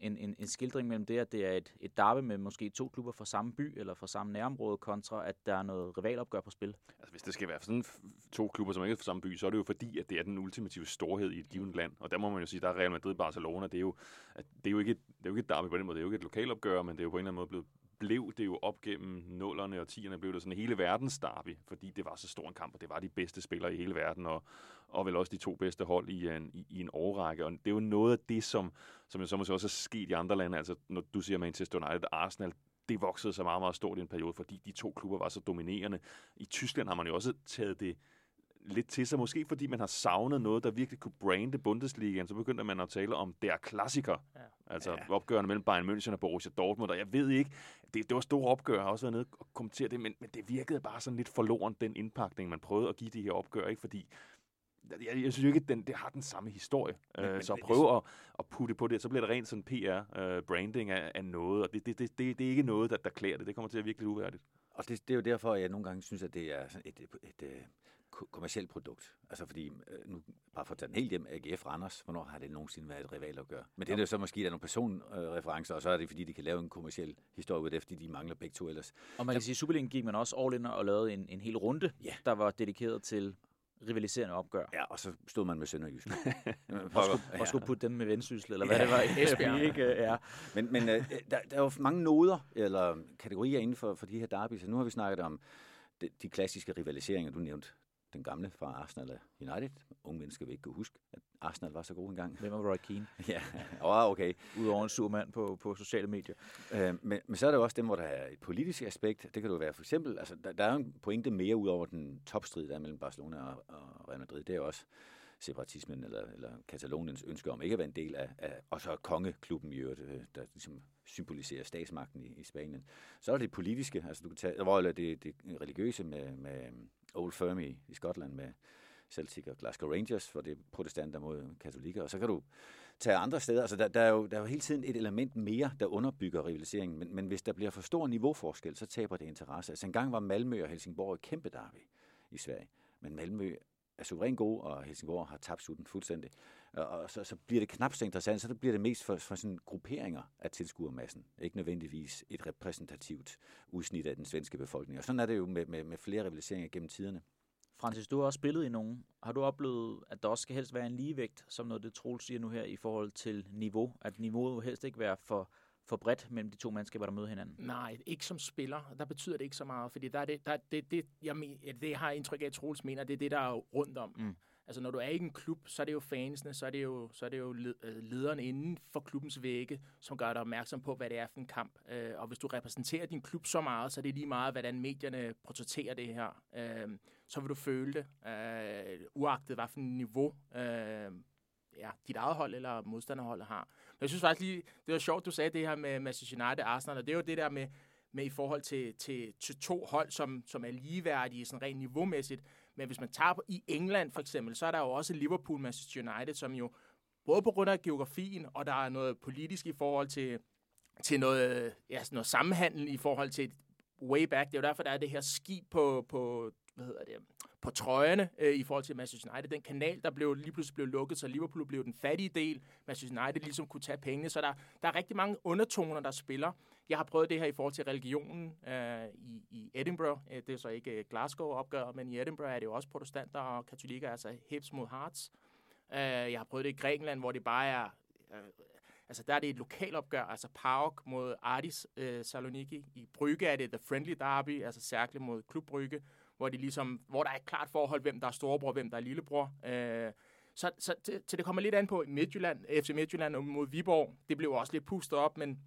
en, en, en skildring mellem det, at det er et, et derby med måske to klubber fra samme by eller fra samme nærområde, kontra at der er noget rivalopgør på spil? Altså hvis det skal være sådan to klubber, som ikke er fra samme by, så er det jo fordi, at det er den ultimative storhed i et givet land. Og der må man jo sige, der er Real Madrid Barcelona. Det er jo, det er jo ikke et, det er jo ikke et derby på den måde. Det er jo ikke et lokalopgør, men det er jo på en eller anden måde blevet blev det jo op gennem nullerne og tierne, blev det sådan hele verdens derby, fordi det var så stor en kamp, og det var de bedste spillere i hele verden, og, og vel også de to bedste hold i en, i, i en årrække. Og det er jo noget af det, som, som jo så måske også er sket i andre lande. Altså, når du siger Manchester United, Arsenal, det voksede så meget, meget stort i en periode, fordi de to klubber var så dominerende. I Tyskland har man jo også taget det lidt til sig, måske fordi man har savnet noget, der virkelig kunne brande Bundesligaen, så begyndte man at tale om der klassiker. Ja. Altså ja. opgørende mellem Bayern München og Borussia Dortmund, og jeg ved ikke, det, det var store opgør, jeg har også været nede og kommentere det, men, men det virkede bare sådan lidt forloren, den indpakning, man prøvede at give de her opgør, ikke? fordi jeg, jeg synes jo ikke, at den, det har den samme historie. Men, øh, men, så at prøve at, at putte på det, så bliver det rent sådan PR-branding øh, af, af noget, og det, det, det, det, det er ikke noget, der, der klæder det. Det kommer til at virkelig uværdigt. Og det, det er jo derfor, at jeg nogle gange synes, at det er sådan et, et, et, et kommersielt produkt. Altså fordi, øh, nu, bare for at tage den helt hjem, AGF Randers, hvornår har det nogensinde været et rival at gøre? Men det er jo så måske, der er nogle personreferencer, og så er det fordi, de kan lave en kommersiel historie ud af, fordi de mangler begge to ellers. Og man kan sige, at Superligaen gik man også all in og lavede en, en hel runde, ja. der var dedikeret til rivaliserende opgør. Ja, og så stod man med Sønderjysk. [LAUGHS] og, skulle, og skulle putte dem med vendsyssel, eller hvad ja, det var. [LAUGHS] Esbjerg. ikke, ja. Men, men øh, der, der er jo mange noder, eller kategorier inden for, for de her derbys. Nu har vi snakket om de, de klassiske rivaliseringer, du nævnte den gamle fra Arsenal og United. Unge mennesker vil ikke kunne huske, at Arsenal var så god engang. Hvem var Roy Keane? [LAUGHS] ja, oh, okay. Udover en sur mand på, på sociale medier. Øh, men, men så er der jo også dem, hvor der er et politisk aspekt. Det kan jo være for eksempel, altså der, der er jo en pointe mere ud over den topstrid, der er mellem Barcelona og, og Real Madrid. Det er jo også separatismen eller, eller Kataloniens ønske om ikke at være en del af, af og så kongeklubben i øvrigt, øh, der ligesom symboliserer statsmagten i, i Spanien. Så er det politiske, altså du kan tage, hvor er det, det religiøse med, med Old Firm i, i Skotland med Celtic og Glasgow Rangers, for det er protestanter mod katolikker, og så kan du tage andre steder. Altså, der, der, er jo, der er jo hele tiden et element mere, der underbygger rivaliseringen, men, men hvis der bliver for stor niveauforskel, så taber det interesse. Altså engang var Malmø og Helsingborg et kæmpe derby i Sverige, men Malmø er suveræn god, og Helsingborg har tabt sutten fuldstændig. Og så, så bliver det knap så interessant, så det bliver det mest for, for sådan grupperinger af tilskuermassen, ikke nødvendigvis et repræsentativt udsnit af den svenske befolkning. Og sådan er det jo med, med, med flere rivaliseringer gennem tiderne. Francis, du har også spillet i nogen. Har du oplevet, at der også skal helst være en ligevægt, som noget det Troels siger nu her, i forhold til niveau? At niveauet helst ikke være for, for bredt mellem de to mandskaber, der møder hinanden? Nej, ikke som spiller. Der betyder det ikke så meget, fordi der er det, der, det, det, jeg, mener, det har indtryk af, at Troels mener, det er det, der er rundt om. Mm. Altså, når du er i en klub, så er det jo fansene, så er det jo, så er det jo lederne øh, lederen inden for klubbens vægge, som gør dig opmærksom på, hvad det er for en kamp. Øh, og hvis du repræsenterer din klub så meget, så er det lige meget, hvordan medierne portrætterer det her. Øh, så vil du føle det, uagtet hvad for niveau ja, dit eget hold eller modstanderholdet har. Men jeg synes faktisk lige, det var sjovt, du sagde det her med Manchester United og Arsenal, og det er jo det der med, med i forhold til, til, til to hold, som, som er ligeværdige sådan rent niveaumæssigt. Men hvis man tager på i England for eksempel, så er der jo også Liverpool Manchester United, som jo både på grund af geografien, og der er noget politisk i forhold til, til noget, ja, noget sammenhandel i forhold til way back. Det er jo derfor, der er det her skib på, på hvad hedder det, på trøjerne øh, i forhold til Manchester United. Den kanal, der blev lige pludselig blev lukket, så Liverpool blev den fattige del. Manchester United ligesom kunne tage pengene. Så der, der er rigtig mange undertoner, der spiller. Jeg har prøvet det her i forhold til religionen øh, i, i Edinburgh. Øh, det er så ikke øh, Glasgow-opgør, men i Edinburgh er det jo også protestanter og katolikker, altså hips mod hearts. Øh, jeg har prøvet det i Grækenland, hvor det bare er... Øh, altså der er det et lokalopgør, altså PAOK mod Ardis øh, Saloniki. I Brygge er det The Friendly Derby, altså Cercle mod Klub Brygge hvor, de ligesom, hvor der er et klart forhold, hvem der er storebror, hvem der er lillebror. Øh, så, så til, til det kommer lidt an på Midtjylland, FC Midtjylland mod Viborg. Det blev også lidt pustet op, men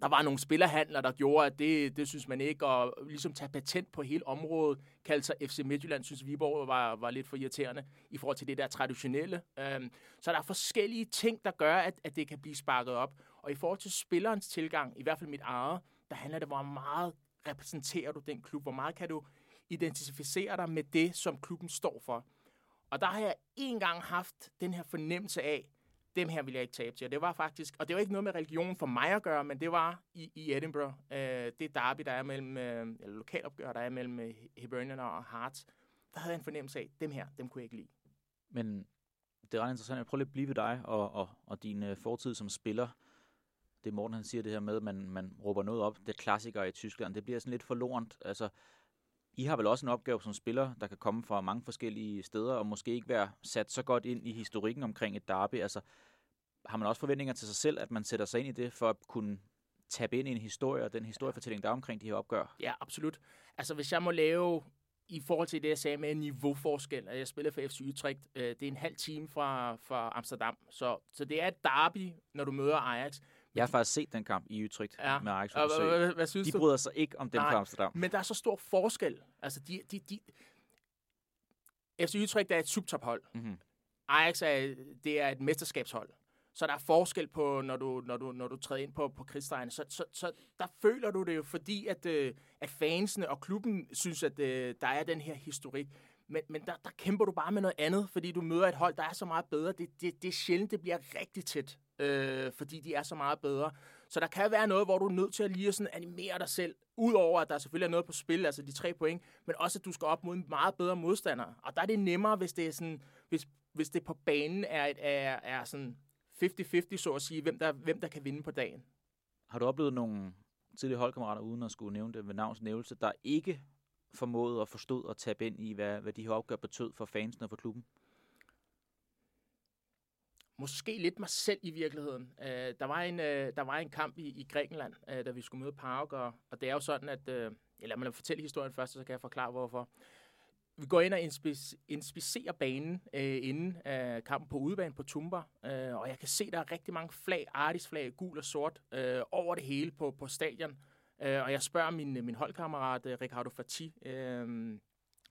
der var nogle spillerhandler, der gjorde, at det, det synes man ikke, og ligesom tage patent på hele området, kaldte sig FC Midtjylland, synes Viborg var, var lidt for irriterende i forhold til det der traditionelle. Øhm, så der er forskellige ting, der gør, at, at det kan blive sparket op. Og i forhold til spillerens tilgang, i hvert fald mit eget, der handler det, hvor meget repræsenterer du den klub, hvor meget kan du identificere dig med det, som klubben står for. Og der har jeg en gang haft den her fornemmelse af, dem her vil jeg ikke tabe til. Og det var faktisk, og det var ikke noget med religion for mig at gøre, men det var i, i Edinburgh. Øh, det derby, der er mellem, øh, eller lokalopgør, der er mellem øh, Hibernian og Hearts. Der havde jeg en fornemmelse af, dem her, dem kunne jeg ikke lide. Men det er ret interessant. Jeg prøver lige at blive ved dig og, og, og din øh, fortid som spiller. Det Morten han siger det her med, at man, man råber noget op. Det er klassikere i Tyskland. Det bliver sådan lidt forlorent. Altså, i har vel også en opgave som spiller, der kan komme fra mange forskellige steder, og måske ikke være sat så godt ind i historikken omkring et derby. Altså, har man også forventninger til sig selv, at man sætter sig ind i det, for at kunne tabe ind i en historie, og den historiefortælling, der er omkring de her opgør? Ja, absolut. Altså, hvis jeg må lave i forhold til det, jeg sagde med niveauforskel, at jeg spiller for FC Utrecht, øh, det er en halv time fra, fra Amsterdam. Så, så det er et derby, når du møder Ajax. Jeg har faktisk set den kamp i Utrecht ja. med Ajax. Hvad, hvad, hvad synes de bryder sig ikke om den fra Amsterdam. Men der er så stor forskel. Altså, de, de, de... FC Utrecht er et subtophold. Mm-hmm. Ajax er, det er et mesterskabshold. Så der er forskel på, når du, når du, når du træder ind på, på krigstegnet. Så, så, så der føler du det jo, fordi at, øh, at fansene og klubben synes, at øh, der er den her historik. Men, men der, der kæmper du bare med noget andet, fordi du møder et hold, der er så meget bedre. Det, det, det er sjældent, det bliver rigtig tæt øh, fordi de er så meget bedre. Så der kan være noget, hvor du er nødt til at lige sådan animere dig selv, udover at der selvfølgelig er noget på spil, altså de tre point, men også at du skal op mod en meget bedre modstander. Og der er det nemmere, hvis det er sådan, hvis, hvis det på banen er, et, er, er sådan 50-50, så at sige, hvem der, hvem der kan vinde på dagen. Har du oplevet nogle tidligere holdkammerater, uden at skulle nævne det ved navns nævelse, der ikke formåede og forstod at tabe ind i, hvad, hvad de her opgør betød for fansene og for klubben? Måske lidt mig selv i virkeligheden. Øh, der, var en, øh, der var en kamp i, i Grækenland, øh, da vi skulle møde Park, og, og det er jo sådan, at... Uh, lad mig fortælle historien først, så kan jeg forklare, hvorfor. Vi går ind og inspicerer banen øh, inden øh, kampen på udebanen på Tumba, øh, og jeg kan se, der er rigtig mange flag, artisflag, gul og sort, øh, over det hele på, på stadion. Øh, og jeg spørger min, øh, min holdkammerat, øh, Ricardo Fati, øh,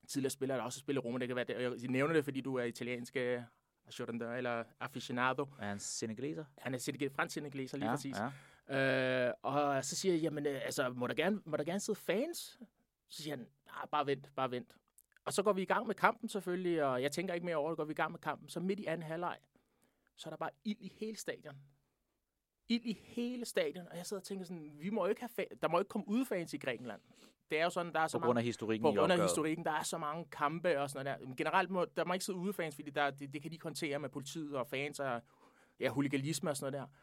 tidligere spiller, der også spiller Roma, det kan være det. Jeg nævner det, fordi du er italiensk øh, eller aficionado. Er han senegaleser? Han er senegal, fransk senegaleser, lige ja, præcis. Ja. Øh, og så siger jeg, jamen, øh, altså, må der, gerne, må der gerne sidde fans? Så siger han, nah, bare vent, bare vent. Og så går vi i gang med kampen selvfølgelig, og jeg tænker ikke mere over det, går vi i gang med kampen. Så midt i anden halvleg, så er der bare ild i hele stadion. Ild i hele stadion, og jeg sidder og tænker sådan, vi må ikke have der må ikke komme udfans i Grækenland. Det er jo sådan, der er så på grund af historikken På grund af historikken, der er så mange kampe og sådan noget der. Men generelt må, der må ikke sidde udefans, fordi der, det, det, kan de håndtere med politiet og fans og ja, huligalisme og sådan noget der.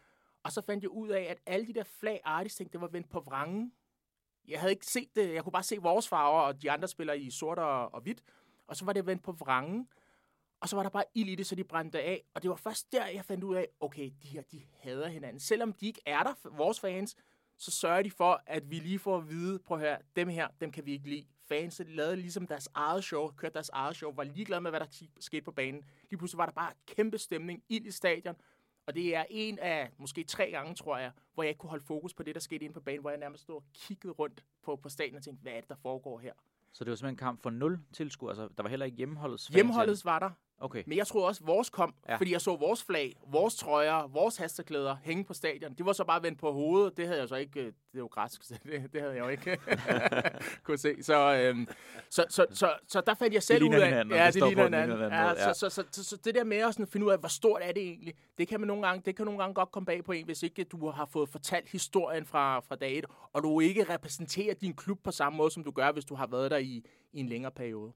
Og så fandt jeg ud af, at alle de der flag artists ting, det var vendt på vrangen jeg havde ikke set det. Jeg kunne bare se vores farver, og de andre spiller i sort og, og hvidt. Og så var det vendt på vrangen. Og så var der bare ild i det, så de brændte af. Og det var først der, jeg fandt ud af, okay, de her, de hader hinanden. Selvom de ikke er der, vores fans, så sørger de for, at vi lige får at vide, prøv at høre, dem her, dem kan vi ikke lide. Fans lavede ligesom deres eget show, kørte deres eget show, var ligeglade med, hvad der skete på banen. Lige pludselig var der bare kæmpe stemning, ild i stadion, og det er en af måske tre gange, tror jeg, hvor jeg ikke kunne holde fokus på det, der skete inde på banen, hvor jeg nærmest stod og kiggede rundt på, på stadion og tænkte, hvad er det, der foregår her? Så det var simpelthen en kamp for nul tilskuere? Altså, der var heller ikke hjemmeholdets Hjemmeholdets var der, Okay. Men jeg tror også, at vores kom, ja. fordi jeg så vores flag, vores trøjer, vores hasteklæder hænge på stadion. Det var så bare vendt på hovedet. Det havde jeg så ikke, øh, det er jo græsk, så det, det havde jeg jo ikke [LAUGHS] kunne se. Så, øhm, så, så, så, så, der fandt jeg selv ud af... Hinanden, ja, det, det ligner hinanden. Ja, ja. Så, så, så, så, så, det der med at sådan finde ud af, hvor stort er det egentlig, det kan, man nogle gange, det kan nogle gange godt komme bag på en, hvis ikke du har fået fortalt historien fra, fra dag et, og du ikke repræsenterer din klub på samme måde, som du gør, hvis du har været der i, i en længere periode.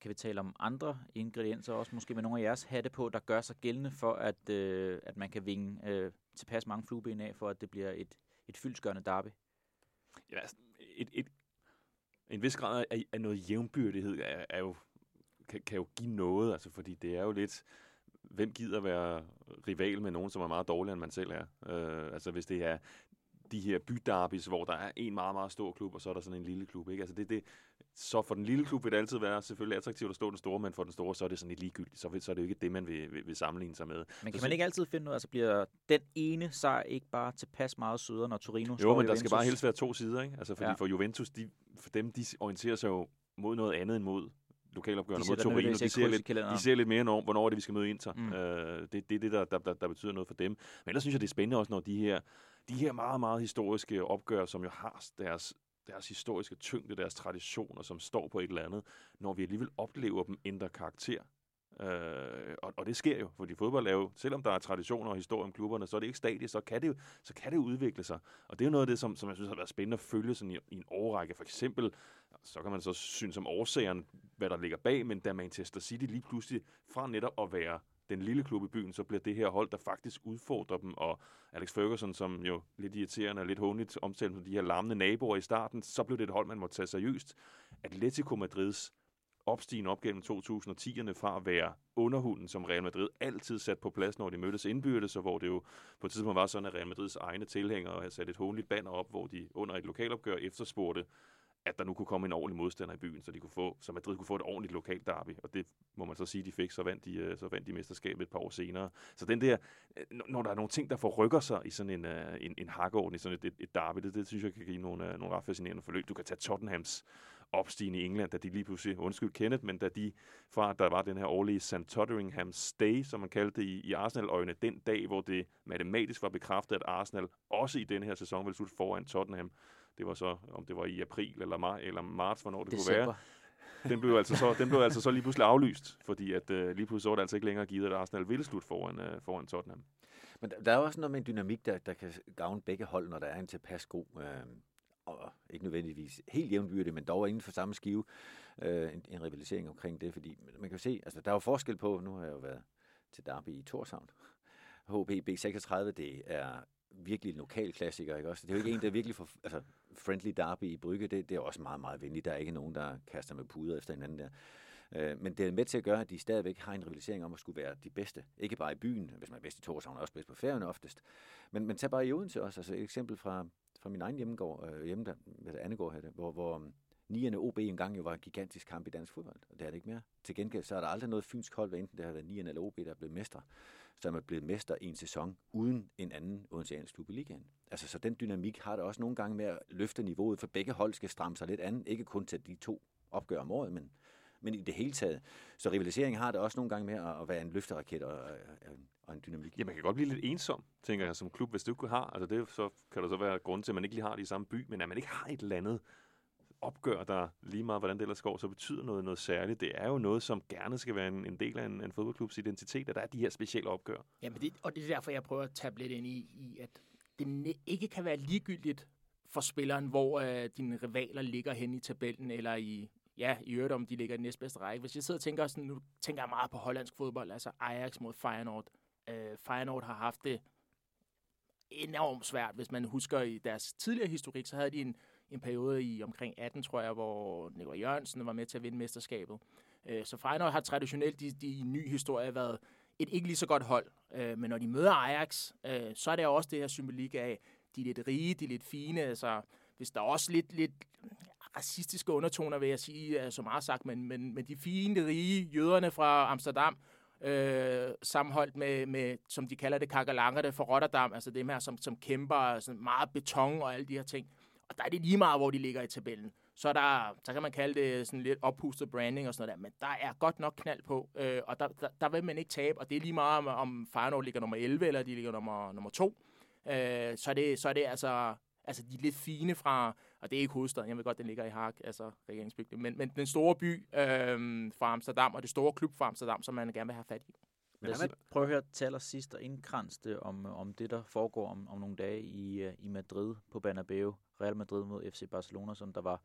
Kan vi tale om andre ingredienser også, måske med nogle af jeres hatte på, der gør sig gældende for, at, øh, at man kan vinge øh, tilpas mange flueben af, for at det bliver et, et fyldsgørende derby? Ja, altså, et, et, en vis grad af, af noget jævnbyrdighed er, er jo, kan, kan jo give noget, altså, fordi det er jo lidt, hvem gider være rival med nogen, som er meget dårligere, end man selv er? Øh, altså hvis det er de her byderbis, hvor der er en meget, meget stor klub, og så er der sådan en lille klub. Ikke? Altså det, det, så for den lille klub vil det altid være selvfølgelig attraktivt at stå den store, men for den store, så er det sådan lidt ligegyldigt. Så, så er det jo ikke det, man vil, vil, vil sammenligne sig med. Men kan så, man ikke altid finde af, altså bliver den ene sejr ikke bare tilpas meget sødere, når Torino Jo, men der skal bare helst være to sider, ikke? Altså fordi ja. for Juventus, de, for dem, de orienterer sig jo mod noget andet end mod lokalopgørende mod Torino. De ser, lidt, de ser lidt mere om, hvornår er det, vi skal møde Inter. Mm. Øh, det, det er det, der, der, der, der betyder noget for dem. Men ellers synes jeg, det er spændende også, når de her, de her meget, meget historiske opgør, som jo har deres deres historiske tyngde, deres traditioner, som står på et eller andet, når vi alligevel oplever dem ændre karakter. Øh, og, og det sker jo, fordi fodbold er jo, selvom der er traditioner og historie om klubberne, så er det ikke statisk, så kan det, så kan det udvikle sig. Og det er jo noget af det, som, som jeg synes har været spændende at følge sådan i, i en årrække. For eksempel, så kan man så synes om årsagerne, hvad der ligger bag, men da Manchester City lige pludselig fra netop at være den lille klub i byen, så bliver det her hold, der faktisk udfordrer dem, og Alex Ferguson, som jo lidt irriterende og lidt håndligt omtalte med de her larmende naboer i starten, så blev det et hold, man må tage seriøst. Atletico Madrids opstigen op gennem 2010'erne fra at være underhunden, som Real Madrid altid sat på plads, når de mødtes indbyrdes, og hvor det jo på et tidspunkt var sådan, at Real Madrids egne tilhængere havde sat et håndligt banner op, hvor de under et lokalopgør efterspurgte at der nu kunne komme en ordentlig modstander i byen, så de kunne få, så Madrid kunne få et ordentligt lokalt derby, og det må man så sige, de fik, så vandt de, øh, så vandt de mesterskabet et par år senere. Så den der, øh, når der er nogle ting, der forrykker sig i sådan en, øh, en, en hakkeorden, i sådan et, et, et derby, det, det synes jeg kan give nogle, nogle ret fascinerende forløb. Du kan tage Tottenhams opstigende i England, da de lige pludselig, undskyld Kenneth, men da de fra, der var den her årlige St. Tottenham Stay, som man kaldte det i, i Arsenal-øjne, den dag, hvor det matematisk var bekræftet, at Arsenal også i den her sæson ville slutte foran Tottenham, det var så, om det var i april eller, maj, eller marts, hvornår det December. kunne være. Den blev, altså så, den blev altså så lige pludselig aflyst, fordi at, øh, lige pludselig så var det altså ikke længere givet, at Arsenal ville slutte foran, øh, foran Tottenham. Men der er også noget med en dynamik, der, der kan gavne begge hold, når der er en tilpas god, øh, og ikke nødvendigvis helt jævnbyrdig, men dog inden for samme skive, øh, en, en rivalisering omkring det, fordi man kan jo se, altså der er jo forskel på, nu har jeg jo været til Derby i Torshavn, HB B36, det er virkelig en lokal klassiker, ikke også? Det er jo ikke en, der er virkelig for, altså, friendly derby i Brygge, det, det er også meget, meget venligt. Der er ikke nogen, der kaster med puder efter hinanden der. Øh, men det er med til at gøre, at de stadigvæk har en rivalisering om at skulle være de bedste. Ikke bare i byen, hvis man er bedst i Torshavn, og også bedst på færgen oftest. Men, men tag bare i Odense også. Altså et eksempel fra, fra min egen hjemmegård, øh, hjemme der, hvad det Annegård her, hvor, hvor um, nierne OB engang jo var en gigantisk kamp i dansk fodbold, og det er det ikke mere. Til gengæld så er der aldrig noget fynsk hold, hvad enten det har været nierne eller OB, der er blevet mestre, som er blevet mester i en sæson uden en anden odenseansk klub i ligaen. Altså, så den dynamik har der også nogle gange med at løfte niveauet, for begge hold skal stramme sig lidt an, ikke kun til de to opgør om året, men men i det hele taget. Så rivalisering har det også nogle gange med at være en løfteraket og, øh, og en dynamik. Ja, man kan godt blive lidt ensom, tænker jeg, som klub, hvis du ikke har. Altså det så kan der så være grund til, at man ikke lige har det i samme by, men at man ikke har et eller andet opgør, der lige meget, hvordan det ellers går, så betyder noget, noget særligt. Det er jo noget, som gerne skal være en, en del af en, en fodboldklubs identitet, at der er de her specielle opgør. Jamen det, og det er derfor, jeg prøver at tage lidt ind i, i at det ikke kan være ligegyldigt for spilleren, hvor øh, dine rivaler ligger hen i tabellen, eller i, ja, i øvrigt om de ligger i den næstbedste række. Hvis jeg sidder og tænker sådan, nu tænker jeg meget på hollandsk fodbold, altså Ajax mod Feyenoord. Øh, Feyenoord har haft det enormt svært. Hvis man husker i deres tidligere historik, så havde de en, en periode i omkring 18, tror jeg, hvor Nikolaj Jørgensen var med til at vinde mesterskabet. Øh, så Feyenoord har traditionelt i, de, i ny historie været et ikke lige så godt hold. Øh, men når de møder Ajax, øh, så er det også det her symbolik af, de er lidt rige, de er lidt fine, altså hvis der er også lidt, lidt racistiske undertoner, vil jeg sige, så meget sagt, men, men, men de fine, rige jøderne fra Amsterdam, øh, sammenholdt med, med, som de kalder det, kakalangerne fra Rotterdam, altså dem her, som, som kæmper sådan meget beton og alle de her ting. Og der er det lige meget, hvor de ligger i tabellen. Så, der, så kan man kalde det sådan lidt oppustet branding og sådan noget der, men der er godt nok knald på, øh, og der, der, der vil man ikke tabe, og det er lige meget, om, om Feyenoord ligger nummer 11, eller de ligger nummer, nummer 2. Øh, så, er det, så er det altså altså de lidt fine fra, og det er ikke hovedstaden, jeg ved godt, den ligger i Haag, altså regeringsbygningen, men, men den store by øh, fra Amsterdam, og det store klub fra Amsterdam, som man gerne vil have fat i. Lad os prøve at høre til allersidst og indkranste om, om det, der foregår om, om nogle dage i, øh, i Madrid på Bernabeu. Real Madrid mod FC Barcelona, som der var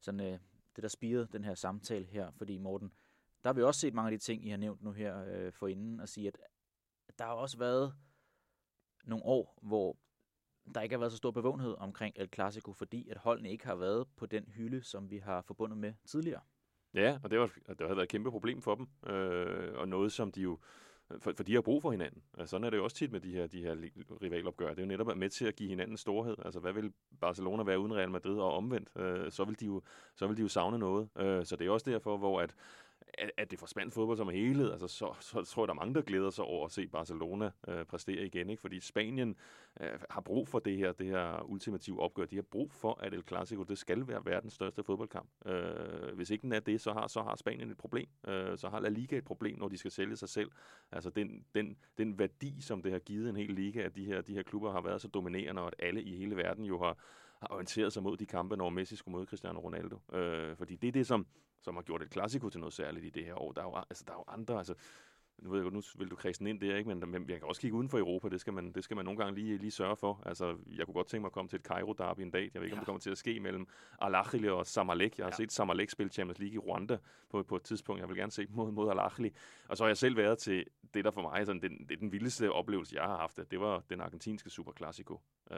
sådan, øh, det, der spirede den her samtale her. Fordi Morten, der har vi også set mange af de ting, I har nævnt nu her øh, for inden, og sige, at der har også været nogle år, hvor der ikke har været så stor bevågenhed omkring El Clasico, fordi at holdene ikke har været på den hylde, som vi har forbundet med tidligere. Ja, og det, var, det har været et kæmpe problem for dem, øh, og noget, som de jo for, for de har brug for hinanden. Altså, sådan er det jo også tit med de her, de her rivalopgør. Det er jo netop med til at give hinanden storhed. Altså, hvad vil Barcelona være uden Real Madrid og omvendt? Øh, så, vil de jo, så vil de jo savne noget. Øh, så det er også derfor, hvor at, at, at det for spansk fodbold som helhed, altså så, så, tror jeg, der er mange, der glæder sig over at se Barcelona øh, præstere igen, ikke? fordi Spanien øh, har brug for det her, det her ultimative opgør. De har brug for, at El Clasico, det skal være verdens største fodboldkamp. Øh, hvis ikke den er det, så har, så har Spanien et problem. Øh, så har La Liga et problem, når de skal sælge sig selv. Altså den, den, den værdi, som det har givet en hel liga, at de her, de her klubber har været så dominerende, og at alle i hele verden jo har, har orienteret sig mod de kampe, når Messi skulle møde Cristiano Ronaldo. Øh, fordi det er det, som, som har gjort et klassiko til noget særligt i det her år. Der er jo, altså, der er jo andre, altså, nu ved jeg nu vil du kredse ind der, ikke? Men, men jeg kan også kigge uden for Europa, det skal man, det skal man nogle gange lige, lige sørge for. Altså, jeg kunne godt tænke mig at komme til et Cairo derby en dag. Jeg ved ikke, ja. om det kommer til at ske mellem Al Ahly og Samalek. Jeg har ja. set Samalek spille Champions League i Rwanda på, på et tidspunkt. Jeg vil gerne se mod, mod Al Ahly. Og så har jeg selv været til det, der for mig sådan, den, det, den vildeste oplevelse, jeg har haft. Det var den argentinske Super Classico. Uh,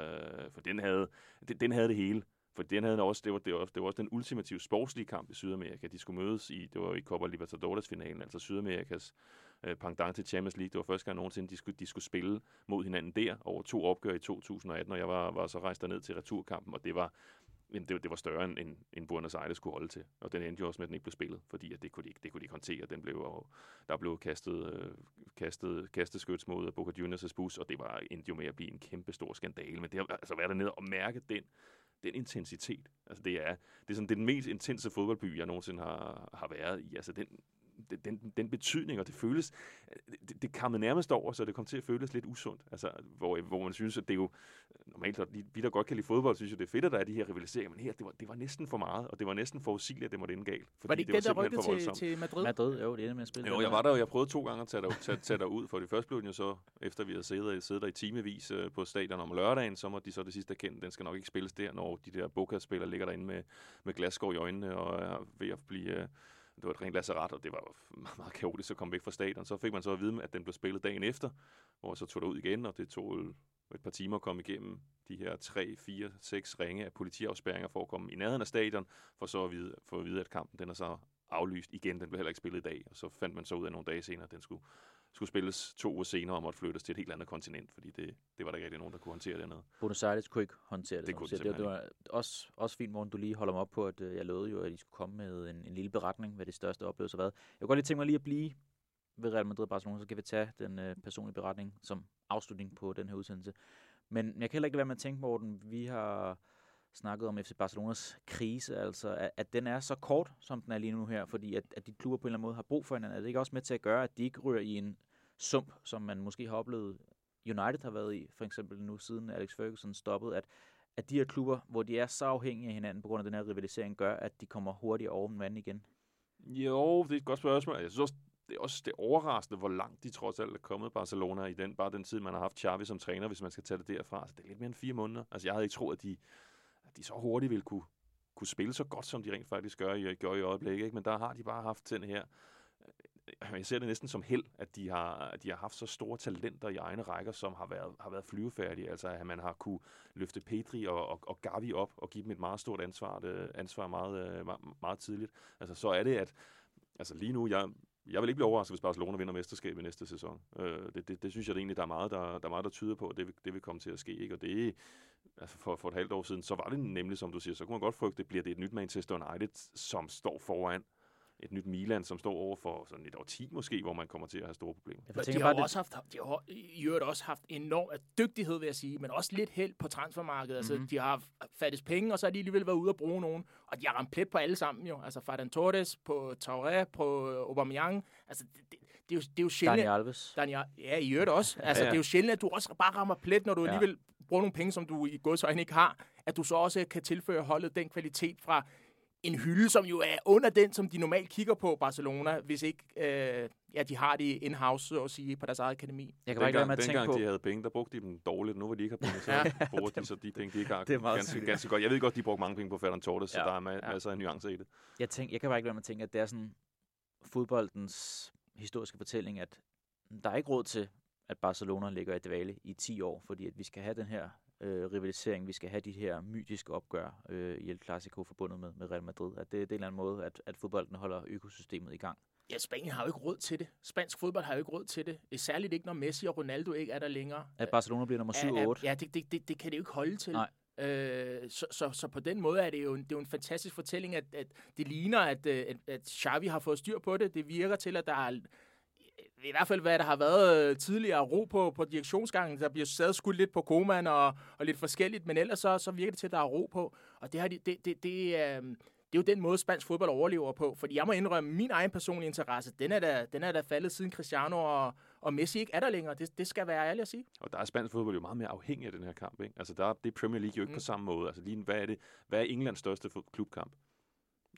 for den havde, den, den havde det hele. For den havde også, det var, det, var, det var også den ultimative sportslige kamp i Sydamerika. De skulle mødes i, det var i Copa Libertadores-finalen, altså Sydamerikas øh, pendant til Champions League. Det var første gang nogensinde, de skulle, de skulle spille mod hinanden der over to opgør i 2018, og jeg var, var så rejst ned til returkampen, og det var, det, det var større end, end, end Buenos Aires kunne holde til. Og den endte jo også med, at den ikke blev spillet, fordi at det, kunne de ikke, det kunne de ikke håndtere. Den blev, og der blev kastet, øh, kastet, kastet skyts mod Boca Juniors' bus, og det var endte jo med at blive en kæmpe stor skandale. Men det har altså været dernede og mærke den den intensitet. Altså det er, det er sådan, det er den mest intense fodboldby, jeg nogensinde har, har været i. Altså den, den, den betydning, og det føles, det, det kammede nærmest over, så det kom til at føles lidt usundt. Altså, hvor, hvor man synes, at det er jo, normalt, at vi der godt kan lide fodbold, synes jo, det er fedt, at der er de her rivaliseringer, men her, det var, det var næsten for meget, og det var næsten forudsigeligt, at det måtte ende galt. Fordi var det ikke det, der rykkede til, til Madrid? Madrid, jo, det er med at spille. Jo, jeg var der, og jeg prøvede to gange at tage, der, tage, tage der ud, for det første blev den jo så, efter vi havde siddet, siddet der i timevis øh, på stadion om lørdagen, så måtte de så det sidste erkende, den skal nok ikke spilles der, når de der Boca-spillere ligger derinde med, med glasskår i øjnene og er ved at blive... Det var et rent lacerat, og det var meget kaotisk at komme væk fra stadion. Så fik man så at vide, at den blev spillet dagen efter, hvor så tog det ud igen, og det tog et par timer at komme igennem de her 3, 4, 6 ringe af politiafspærringer for at komme i nærheden af stadion, for så at vide, for at vide at kampen den er så aflyst igen. Den blev heller ikke spillet i dag, og så fandt man så ud af nogle dage senere, at den skulle, skulle spilles to uger senere og måtte flyttes til et helt andet kontinent, fordi det, det var der ikke rigtig nogen, der kunne håndtere dernede. Buenos Aires kunne ikke håndtere det. Det kunne de det, det var også, også fint, morgen, du lige holder mig op på, at øh, jeg lovede jo, at I skulle komme med en, en lille beretning, hvad det største oplevelse har været. Jeg kunne godt lige tænke mig lige at blive ved Real Madrid og Barcelona, så skal vi tage den øh, personlige beretning som afslutning på den her udsendelse. Men jeg kan heller ikke lade være med at tænke, Morten, vi har snakket om FC Barcelonas krise, altså at, at den er så kort, som den er lige nu her, fordi at, at de klubber på en eller anden måde har brug for hinanden. Er det ikke også med til at gøre, at de ikke rører i en sump, som man måske har oplevet United har været i, for eksempel nu siden Alex Ferguson stoppede, at, at de her klubber, hvor de er så afhængige af hinanden på grund af den her rivalisering, gør, at de kommer hurtigere over vand igen? Jo, det er et godt spørgsmål. Jeg synes også, det er også det overraskende, hvor langt de trods alt er kommet Barcelona i den, bare den tid, man har haft Xavi som træner, hvis man skal tage det derfra. Altså, det er lidt mere end fire måneder. Altså, jeg havde ikke troet, at de, at de så hurtigt ville kunne, kunne spille så godt, som de rent faktisk gør i, gør i øjeblikket. Ikke? Men der har de bare haft den her øh, jeg ser det næsten som held, at de har, at de har haft så store talenter i egne rækker, som har været, har været flyvefærdige. Altså, at man har kunne løfte Pedri og, og, og Gavi op og give dem et meget stort ansvar, det, ansvar meget, øh, meget, meget tidligt. Altså, så er det, at altså lige nu, jeg, jeg vil ikke blive overrasket, hvis Barcelona vinder mesterskabet næste sæson. Øh, det, det, det synes jeg det egentlig, der er meget, der, der, er meget, der tyder på, at det, det vil komme til at ske. Ikke? Og det altså for, for et halvt år siden, så var det nemlig, som du siger, så kunne man godt frygte, bliver det et nyt Manchester United, som står foran et nyt Milan, som står over for sådan et år 10 måske, hvor man kommer til at have store problemer. Jeg de har, bare, også haft, de har i øvrigt også haft enorm dygtighed, vil jeg sige, men også lidt held på transfermarkedet. Mm-hmm. Altså, mhm. de har fattet penge, og så har de alligevel været ude og bruge nogen. Og de har ramt plet på alle sammen jo. Altså Ferran Torres, på Traoré, på Aubameyang. Altså, det, det, det, er jo, det er jo sjældent... Daniel Alves. Daniel, ja, i øvrigt også. Altså, ja, ja. det er jo sjældent, at du også bare rammer plet, når du ja. alligevel bruger nogle penge, som du i godsøjne ikke har. At du så også kan tilføre holdet den kvalitet fra en hylde, som jo er under den, som de normalt kigger på Barcelona, hvis ikke øh, ja, de har det in-house, så at sige, på deres eget akademi. Jeg kan dengang, ikke dengang på. de havde penge, der brugte de dem dårligt. Nu hvor de ikke har penge, så ja. [LAUGHS] [LAUGHS] bruger de så de penge, de ikke har. det er meget ganske, ganske godt. Jeg ved godt, de brugte mange penge på Ferran Torres, ja. så der er ma- ja. masser af nuancer i det. Jeg, tænk, jeg kan bare ikke lade mig tænke, at det er sådan fodboldens historiske fortælling, at der er ikke råd til, at Barcelona ligger i dvale i 10 år, fordi at vi skal have den her øh, rivalisering, vi skal have de her mytiske opgør øh, i El Clasico forbundet med, med Real Madrid. At det, det er en eller anden måde, at, at fodbolden holder økosystemet i gang. Ja, Spanien har jo ikke råd til det. Spansk fodbold har jo ikke råd til det. Særligt ikke, når Messi og Ronaldo ikke er der længere. At Barcelona bliver nummer 7 og 8. Ja, det, det, det, det kan det jo ikke holde til. Nej. Øh, så, så, så på den måde er det jo en, det er jo en fantastisk fortælling, at, at det ligner, at, at, at Xavi har fået styr på det. Det virker til, at der er i hvert fald, hvad der har været øh, tidligere ro på, på direktionsgangen. Der bliver stadig skudt lidt på Koman og, og lidt forskelligt, men ellers så, så virker det til, at der er ro på. Og det, har de, det, det, det, øh, det er jo den måde, spansk fodbold overlever på. Fordi jeg må indrømme, min egen personlige interesse, den er da, den er da faldet siden Cristiano og, og Messi ikke er der længere. Det, det skal være ærligt at sige. Og der er spansk fodbold jo meget mere afhængig af den her kamp. Ikke? Altså, der er, det er Premier League jo ikke mm. på samme måde. Altså, lige, hvad, er det, hvad er Englands største klubkamp?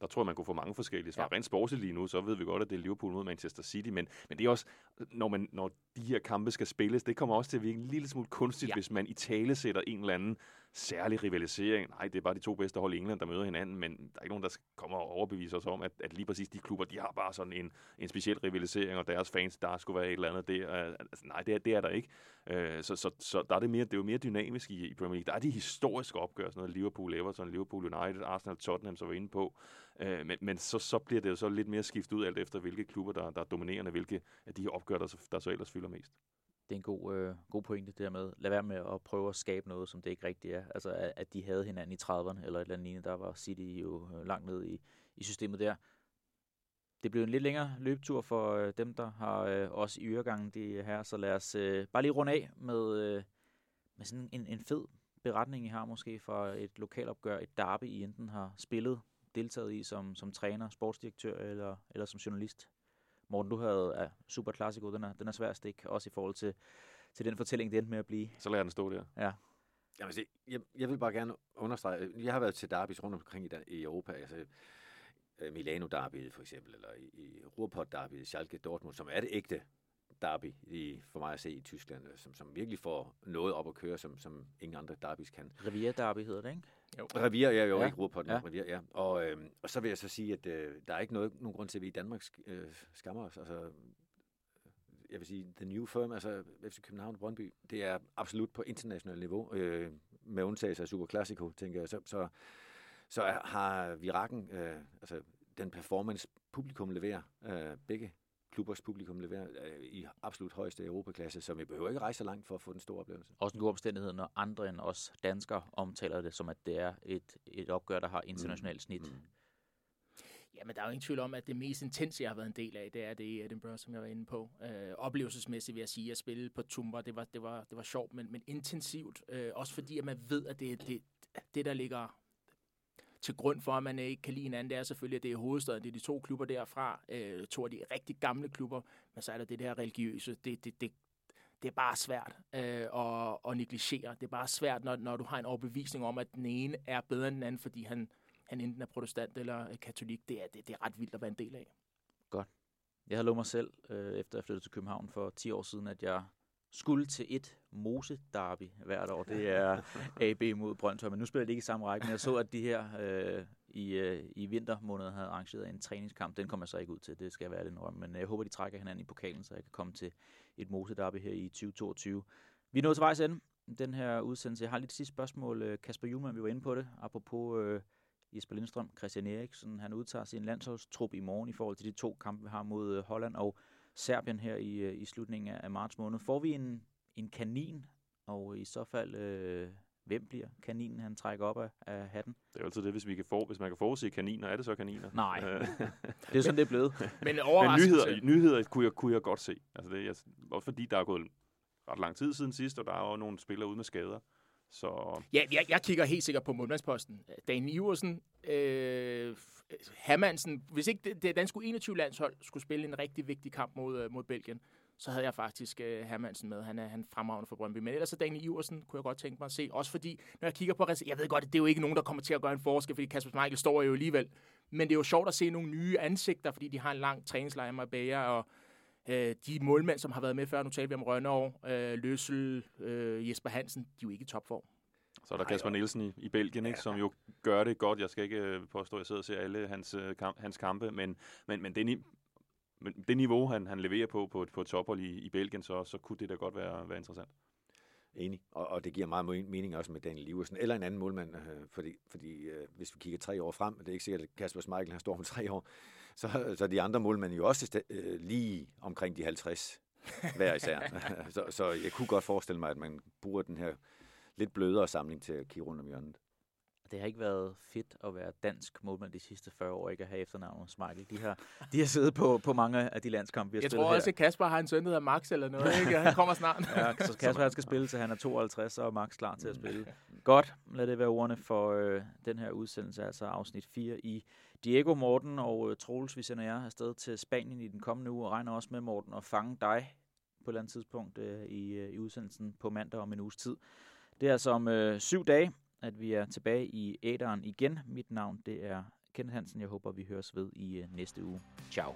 Der tror jeg, man kunne få mange forskellige svar. Ja. Rent sportsligt lige nu, så ved vi godt, at det er Liverpool mod Manchester City, men, men det er også, når, man, når de her kampe skal spilles, det kommer også til at virke en lille smule kunstigt, ja. hvis man i tale sætter en eller anden særlig rivalisering. Nej, det er bare de to bedste hold i England, der møder hinanden, men der er ikke nogen, der kommer og overbeviser os om, at, at lige præcis de klubber, de har bare sådan en, en speciel rivalisering, og deres fans, der skulle være et eller andet der. Øh, altså, nej, det er, det er der ikke. Øh, så, så, så der er det, mere, det er jo mere dynamisk i, i Premier League. Der er de historiske opgør, sådan noget Liverpool, Everton, Liverpool United, Arsenal, Tottenham, så var inde på. Øh, men men så, så bliver det jo så lidt mere skiftet ud, alt efter hvilke klubber, der, der er dominerende, hvilke af de her opgør, der, der så ellers fylder mest det er en god, øh, god pointe, det der med, lad være med at prøve at skabe noget, som det ikke rigtigt er. Altså, at, at de havde hinanden i 30'erne, eller et eller andet der var City jo øh, langt ned i, i systemet der. Det blev en lidt længere løbetur for øh, dem, der har øh, også i øregangen det her, så lad os øh, bare lige runde af med, øh, med sådan en, en fed beretning, I har måske fra et lokalopgør, et derby, I enten har spillet, deltaget i som, som træner, sportsdirektør eller, eller som journalist. Morten, du havde ja, Super Classico, den er, den er svær at stikke, også i forhold til, til den fortælling, det endte med at blive. Så lader den stå der. Ja. Jamen, se, jeg, jeg vil bare gerne understrege, jeg har været til derbys rundt omkring i, i Europa, altså øh, Milano derby for eksempel, eller i, i Ruhrpott derby, Schalke Dortmund, som er det ægte derby i, for mig at se i Tyskland, som, som virkelig får noget op at køre, som, som ingen andre derbys kan. Riviera derby hedder det, ikke? Jo. Ja, jo ja. ikke på ja. Revier, ja. Og, øh, og så vil jeg så sige, at øh, der er ikke noget, nogen grund til, at vi i Danmark øh, skammer os. Altså, jeg vil sige, the new firm, altså FC København og Brøndby, det er absolut på internationalt niveau, øh, med undtagelse af Super Classico, tænker jeg. Så, så, så har Virakken, øh, altså den performance publikum leverer, øh, begge klubbers publikum leverer øh, i absolut højeste europaklasse, så vi behøver ikke rejse så langt for at få den store oplevelse. Også en god omstændighed, når andre end os danskere omtaler det som, at det er et, et opgør, der har internationalt mm. snit. Mm. Ja, men der er jo ingen tvivl om, at det mest intense, jeg har været en del af, det er det i Edinburgh, som jeg var inde på. Øh, oplevelsesmæssigt vil jeg sige, at spille på Tumba, det var, det var, det var sjovt, men, men intensivt. Øh, også fordi, at man ved, at det, det, det, der ligger til grund for, at man øh, ikke kan lide hinanden, det er selvfølgelig, at det er hovedstaden. Det er de to klubber derfra. Øh, to af de rigtig gamle klubber. Men så er der det der religiøse. Det, det, det, det er bare svært øh, at, at negligere. Det er bare svært, når, når du har en overbevisning om, at den ene er bedre end den anden, fordi han, han enten er protestant eller katolik. Det er, det, det er ret vildt at være en del af. Godt. Jeg havde lovet mig selv, øh, efter jeg flyttede til København for 10 år siden, at jeg skulle til et Mose-derby hvert år. Det er [LAUGHS] AB mod Brøndshøj, men nu spiller det ikke i samme række. Men jeg så, at de her øh, i, øh, i vintermåneden havde arrangeret en træningskamp. Den kommer jeg så ikke ud til, det skal være lidt enormt. Men jeg håber, de trækker hinanden i pokalen, så jeg kan komme til et Mose-derby her i 2022. Vi er nået til vejs ende den her udsendelse. Jeg har lidt sidste spørgsmål. Øh, Kasper Juhlmann, vi var inde på det, apropos øh, Jesper Lindstrøm, Christian Eriksen. Han udtager sin landsholdstrup i morgen i forhold til de to kampe, vi har mod øh, Holland og Serbien her i, øh, i slutningen af marts måned. Får vi en, en kanin, og i så fald, øh, hvem bliver kaninen, han trækker op af, af hatten? Det er jo altid det, hvis, vi kan for, hvis man kan forudse kaniner, er det så kaniner? Nej, [LAUGHS] det er sådan, det er blevet. Men, Men nyheder, nyheder kunne, jeg, kunne jeg godt se. Altså det, jeg, også fordi der er gået ret lang tid siden sidst, og der er jo nogle spillere ude med skader. Så... Ja, jeg, jeg kigger helt sikkert på målmandsposten. Dan Iversen, øh, Hermansen, hvis ikke det, det danske 21-landshold skulle spille en rigtig vigtig kamp mod, øh, mod Belgien, så havde jeg faktisk øh, Hermansen med. Han er han fremragende for Brøndby. Men ellers så Daniel Iversen kunne jeg godt tænke mig at se. Også fordi, når jeg kigger på... Jeg ved godt, det er jo ikke nogen, der kommer til at gøre en forskel, fordi Kasper Michael står jo alligevel. Men det er jo sjovt at se nogle nye ansigter, fordi de har en lang træningslejr med Bager, og øh, de målmænd, som har været med før, nu taler vi om Rønnerov, øh, Løssel, øh, Jesper Hansen, de er jo ikke i topform. Så er der Kasper Nielsen i, i Belgien, ikke, som jo gør det godt. Jeg skal ikke øh, påstå, at jeg sidder og ser alle hans, øh, kamp, hans kampe, men, men, men det, men det niveau, han, han leverer på på, på tophold i, i Belgien, så, så kunne det da godt være, være interessant. Enig, og, og det giver meget mening også med Daniel Liversen, eller en anden målmand, øh, fordi, fordi øh, hvis vi kigger tre år frem, det er ikke sikkert, at Kasper Schmeichel han står om tre år, så, så de andre målmænd jo også øh, lige omkring de 50 hver især. [LAUGHS] så, så jeg kunne godt forestille mig, at man bruger den her lidt blødere samling til at kigge rundt om hjørnet. Det har ikke været fedt at være dansk målmand de sidste 40 år, ikke at have efternavnet Smeichel. De har, de har siddet på, på mange af de landskampe, vi har Jeg tror også, at Kasper har en søn, der hedder Max eller noget. [LAUGHS] Ikke? Han kommer snart. ja, så Kasper skal spille til han er 52, og Max klar til at spille. Godt, lad det være ordene for øh, den her udsendelse, altså afsnit 4 i Diego Morten og øh, Troels. Vi sender jer afsted til Spanien i den kommende uge, og regner også med, Morten, at fange dig på et eller andet tidspunkt øh, i, øh, i udsendelsen på mandag om en uges tid. Det er altså om øh, syv dage, at vi er tilbage i æderen igen. Mit navn det er Kenneth Hansen. Jeg håber, vi høres ved i øh, næste uge. Ciao.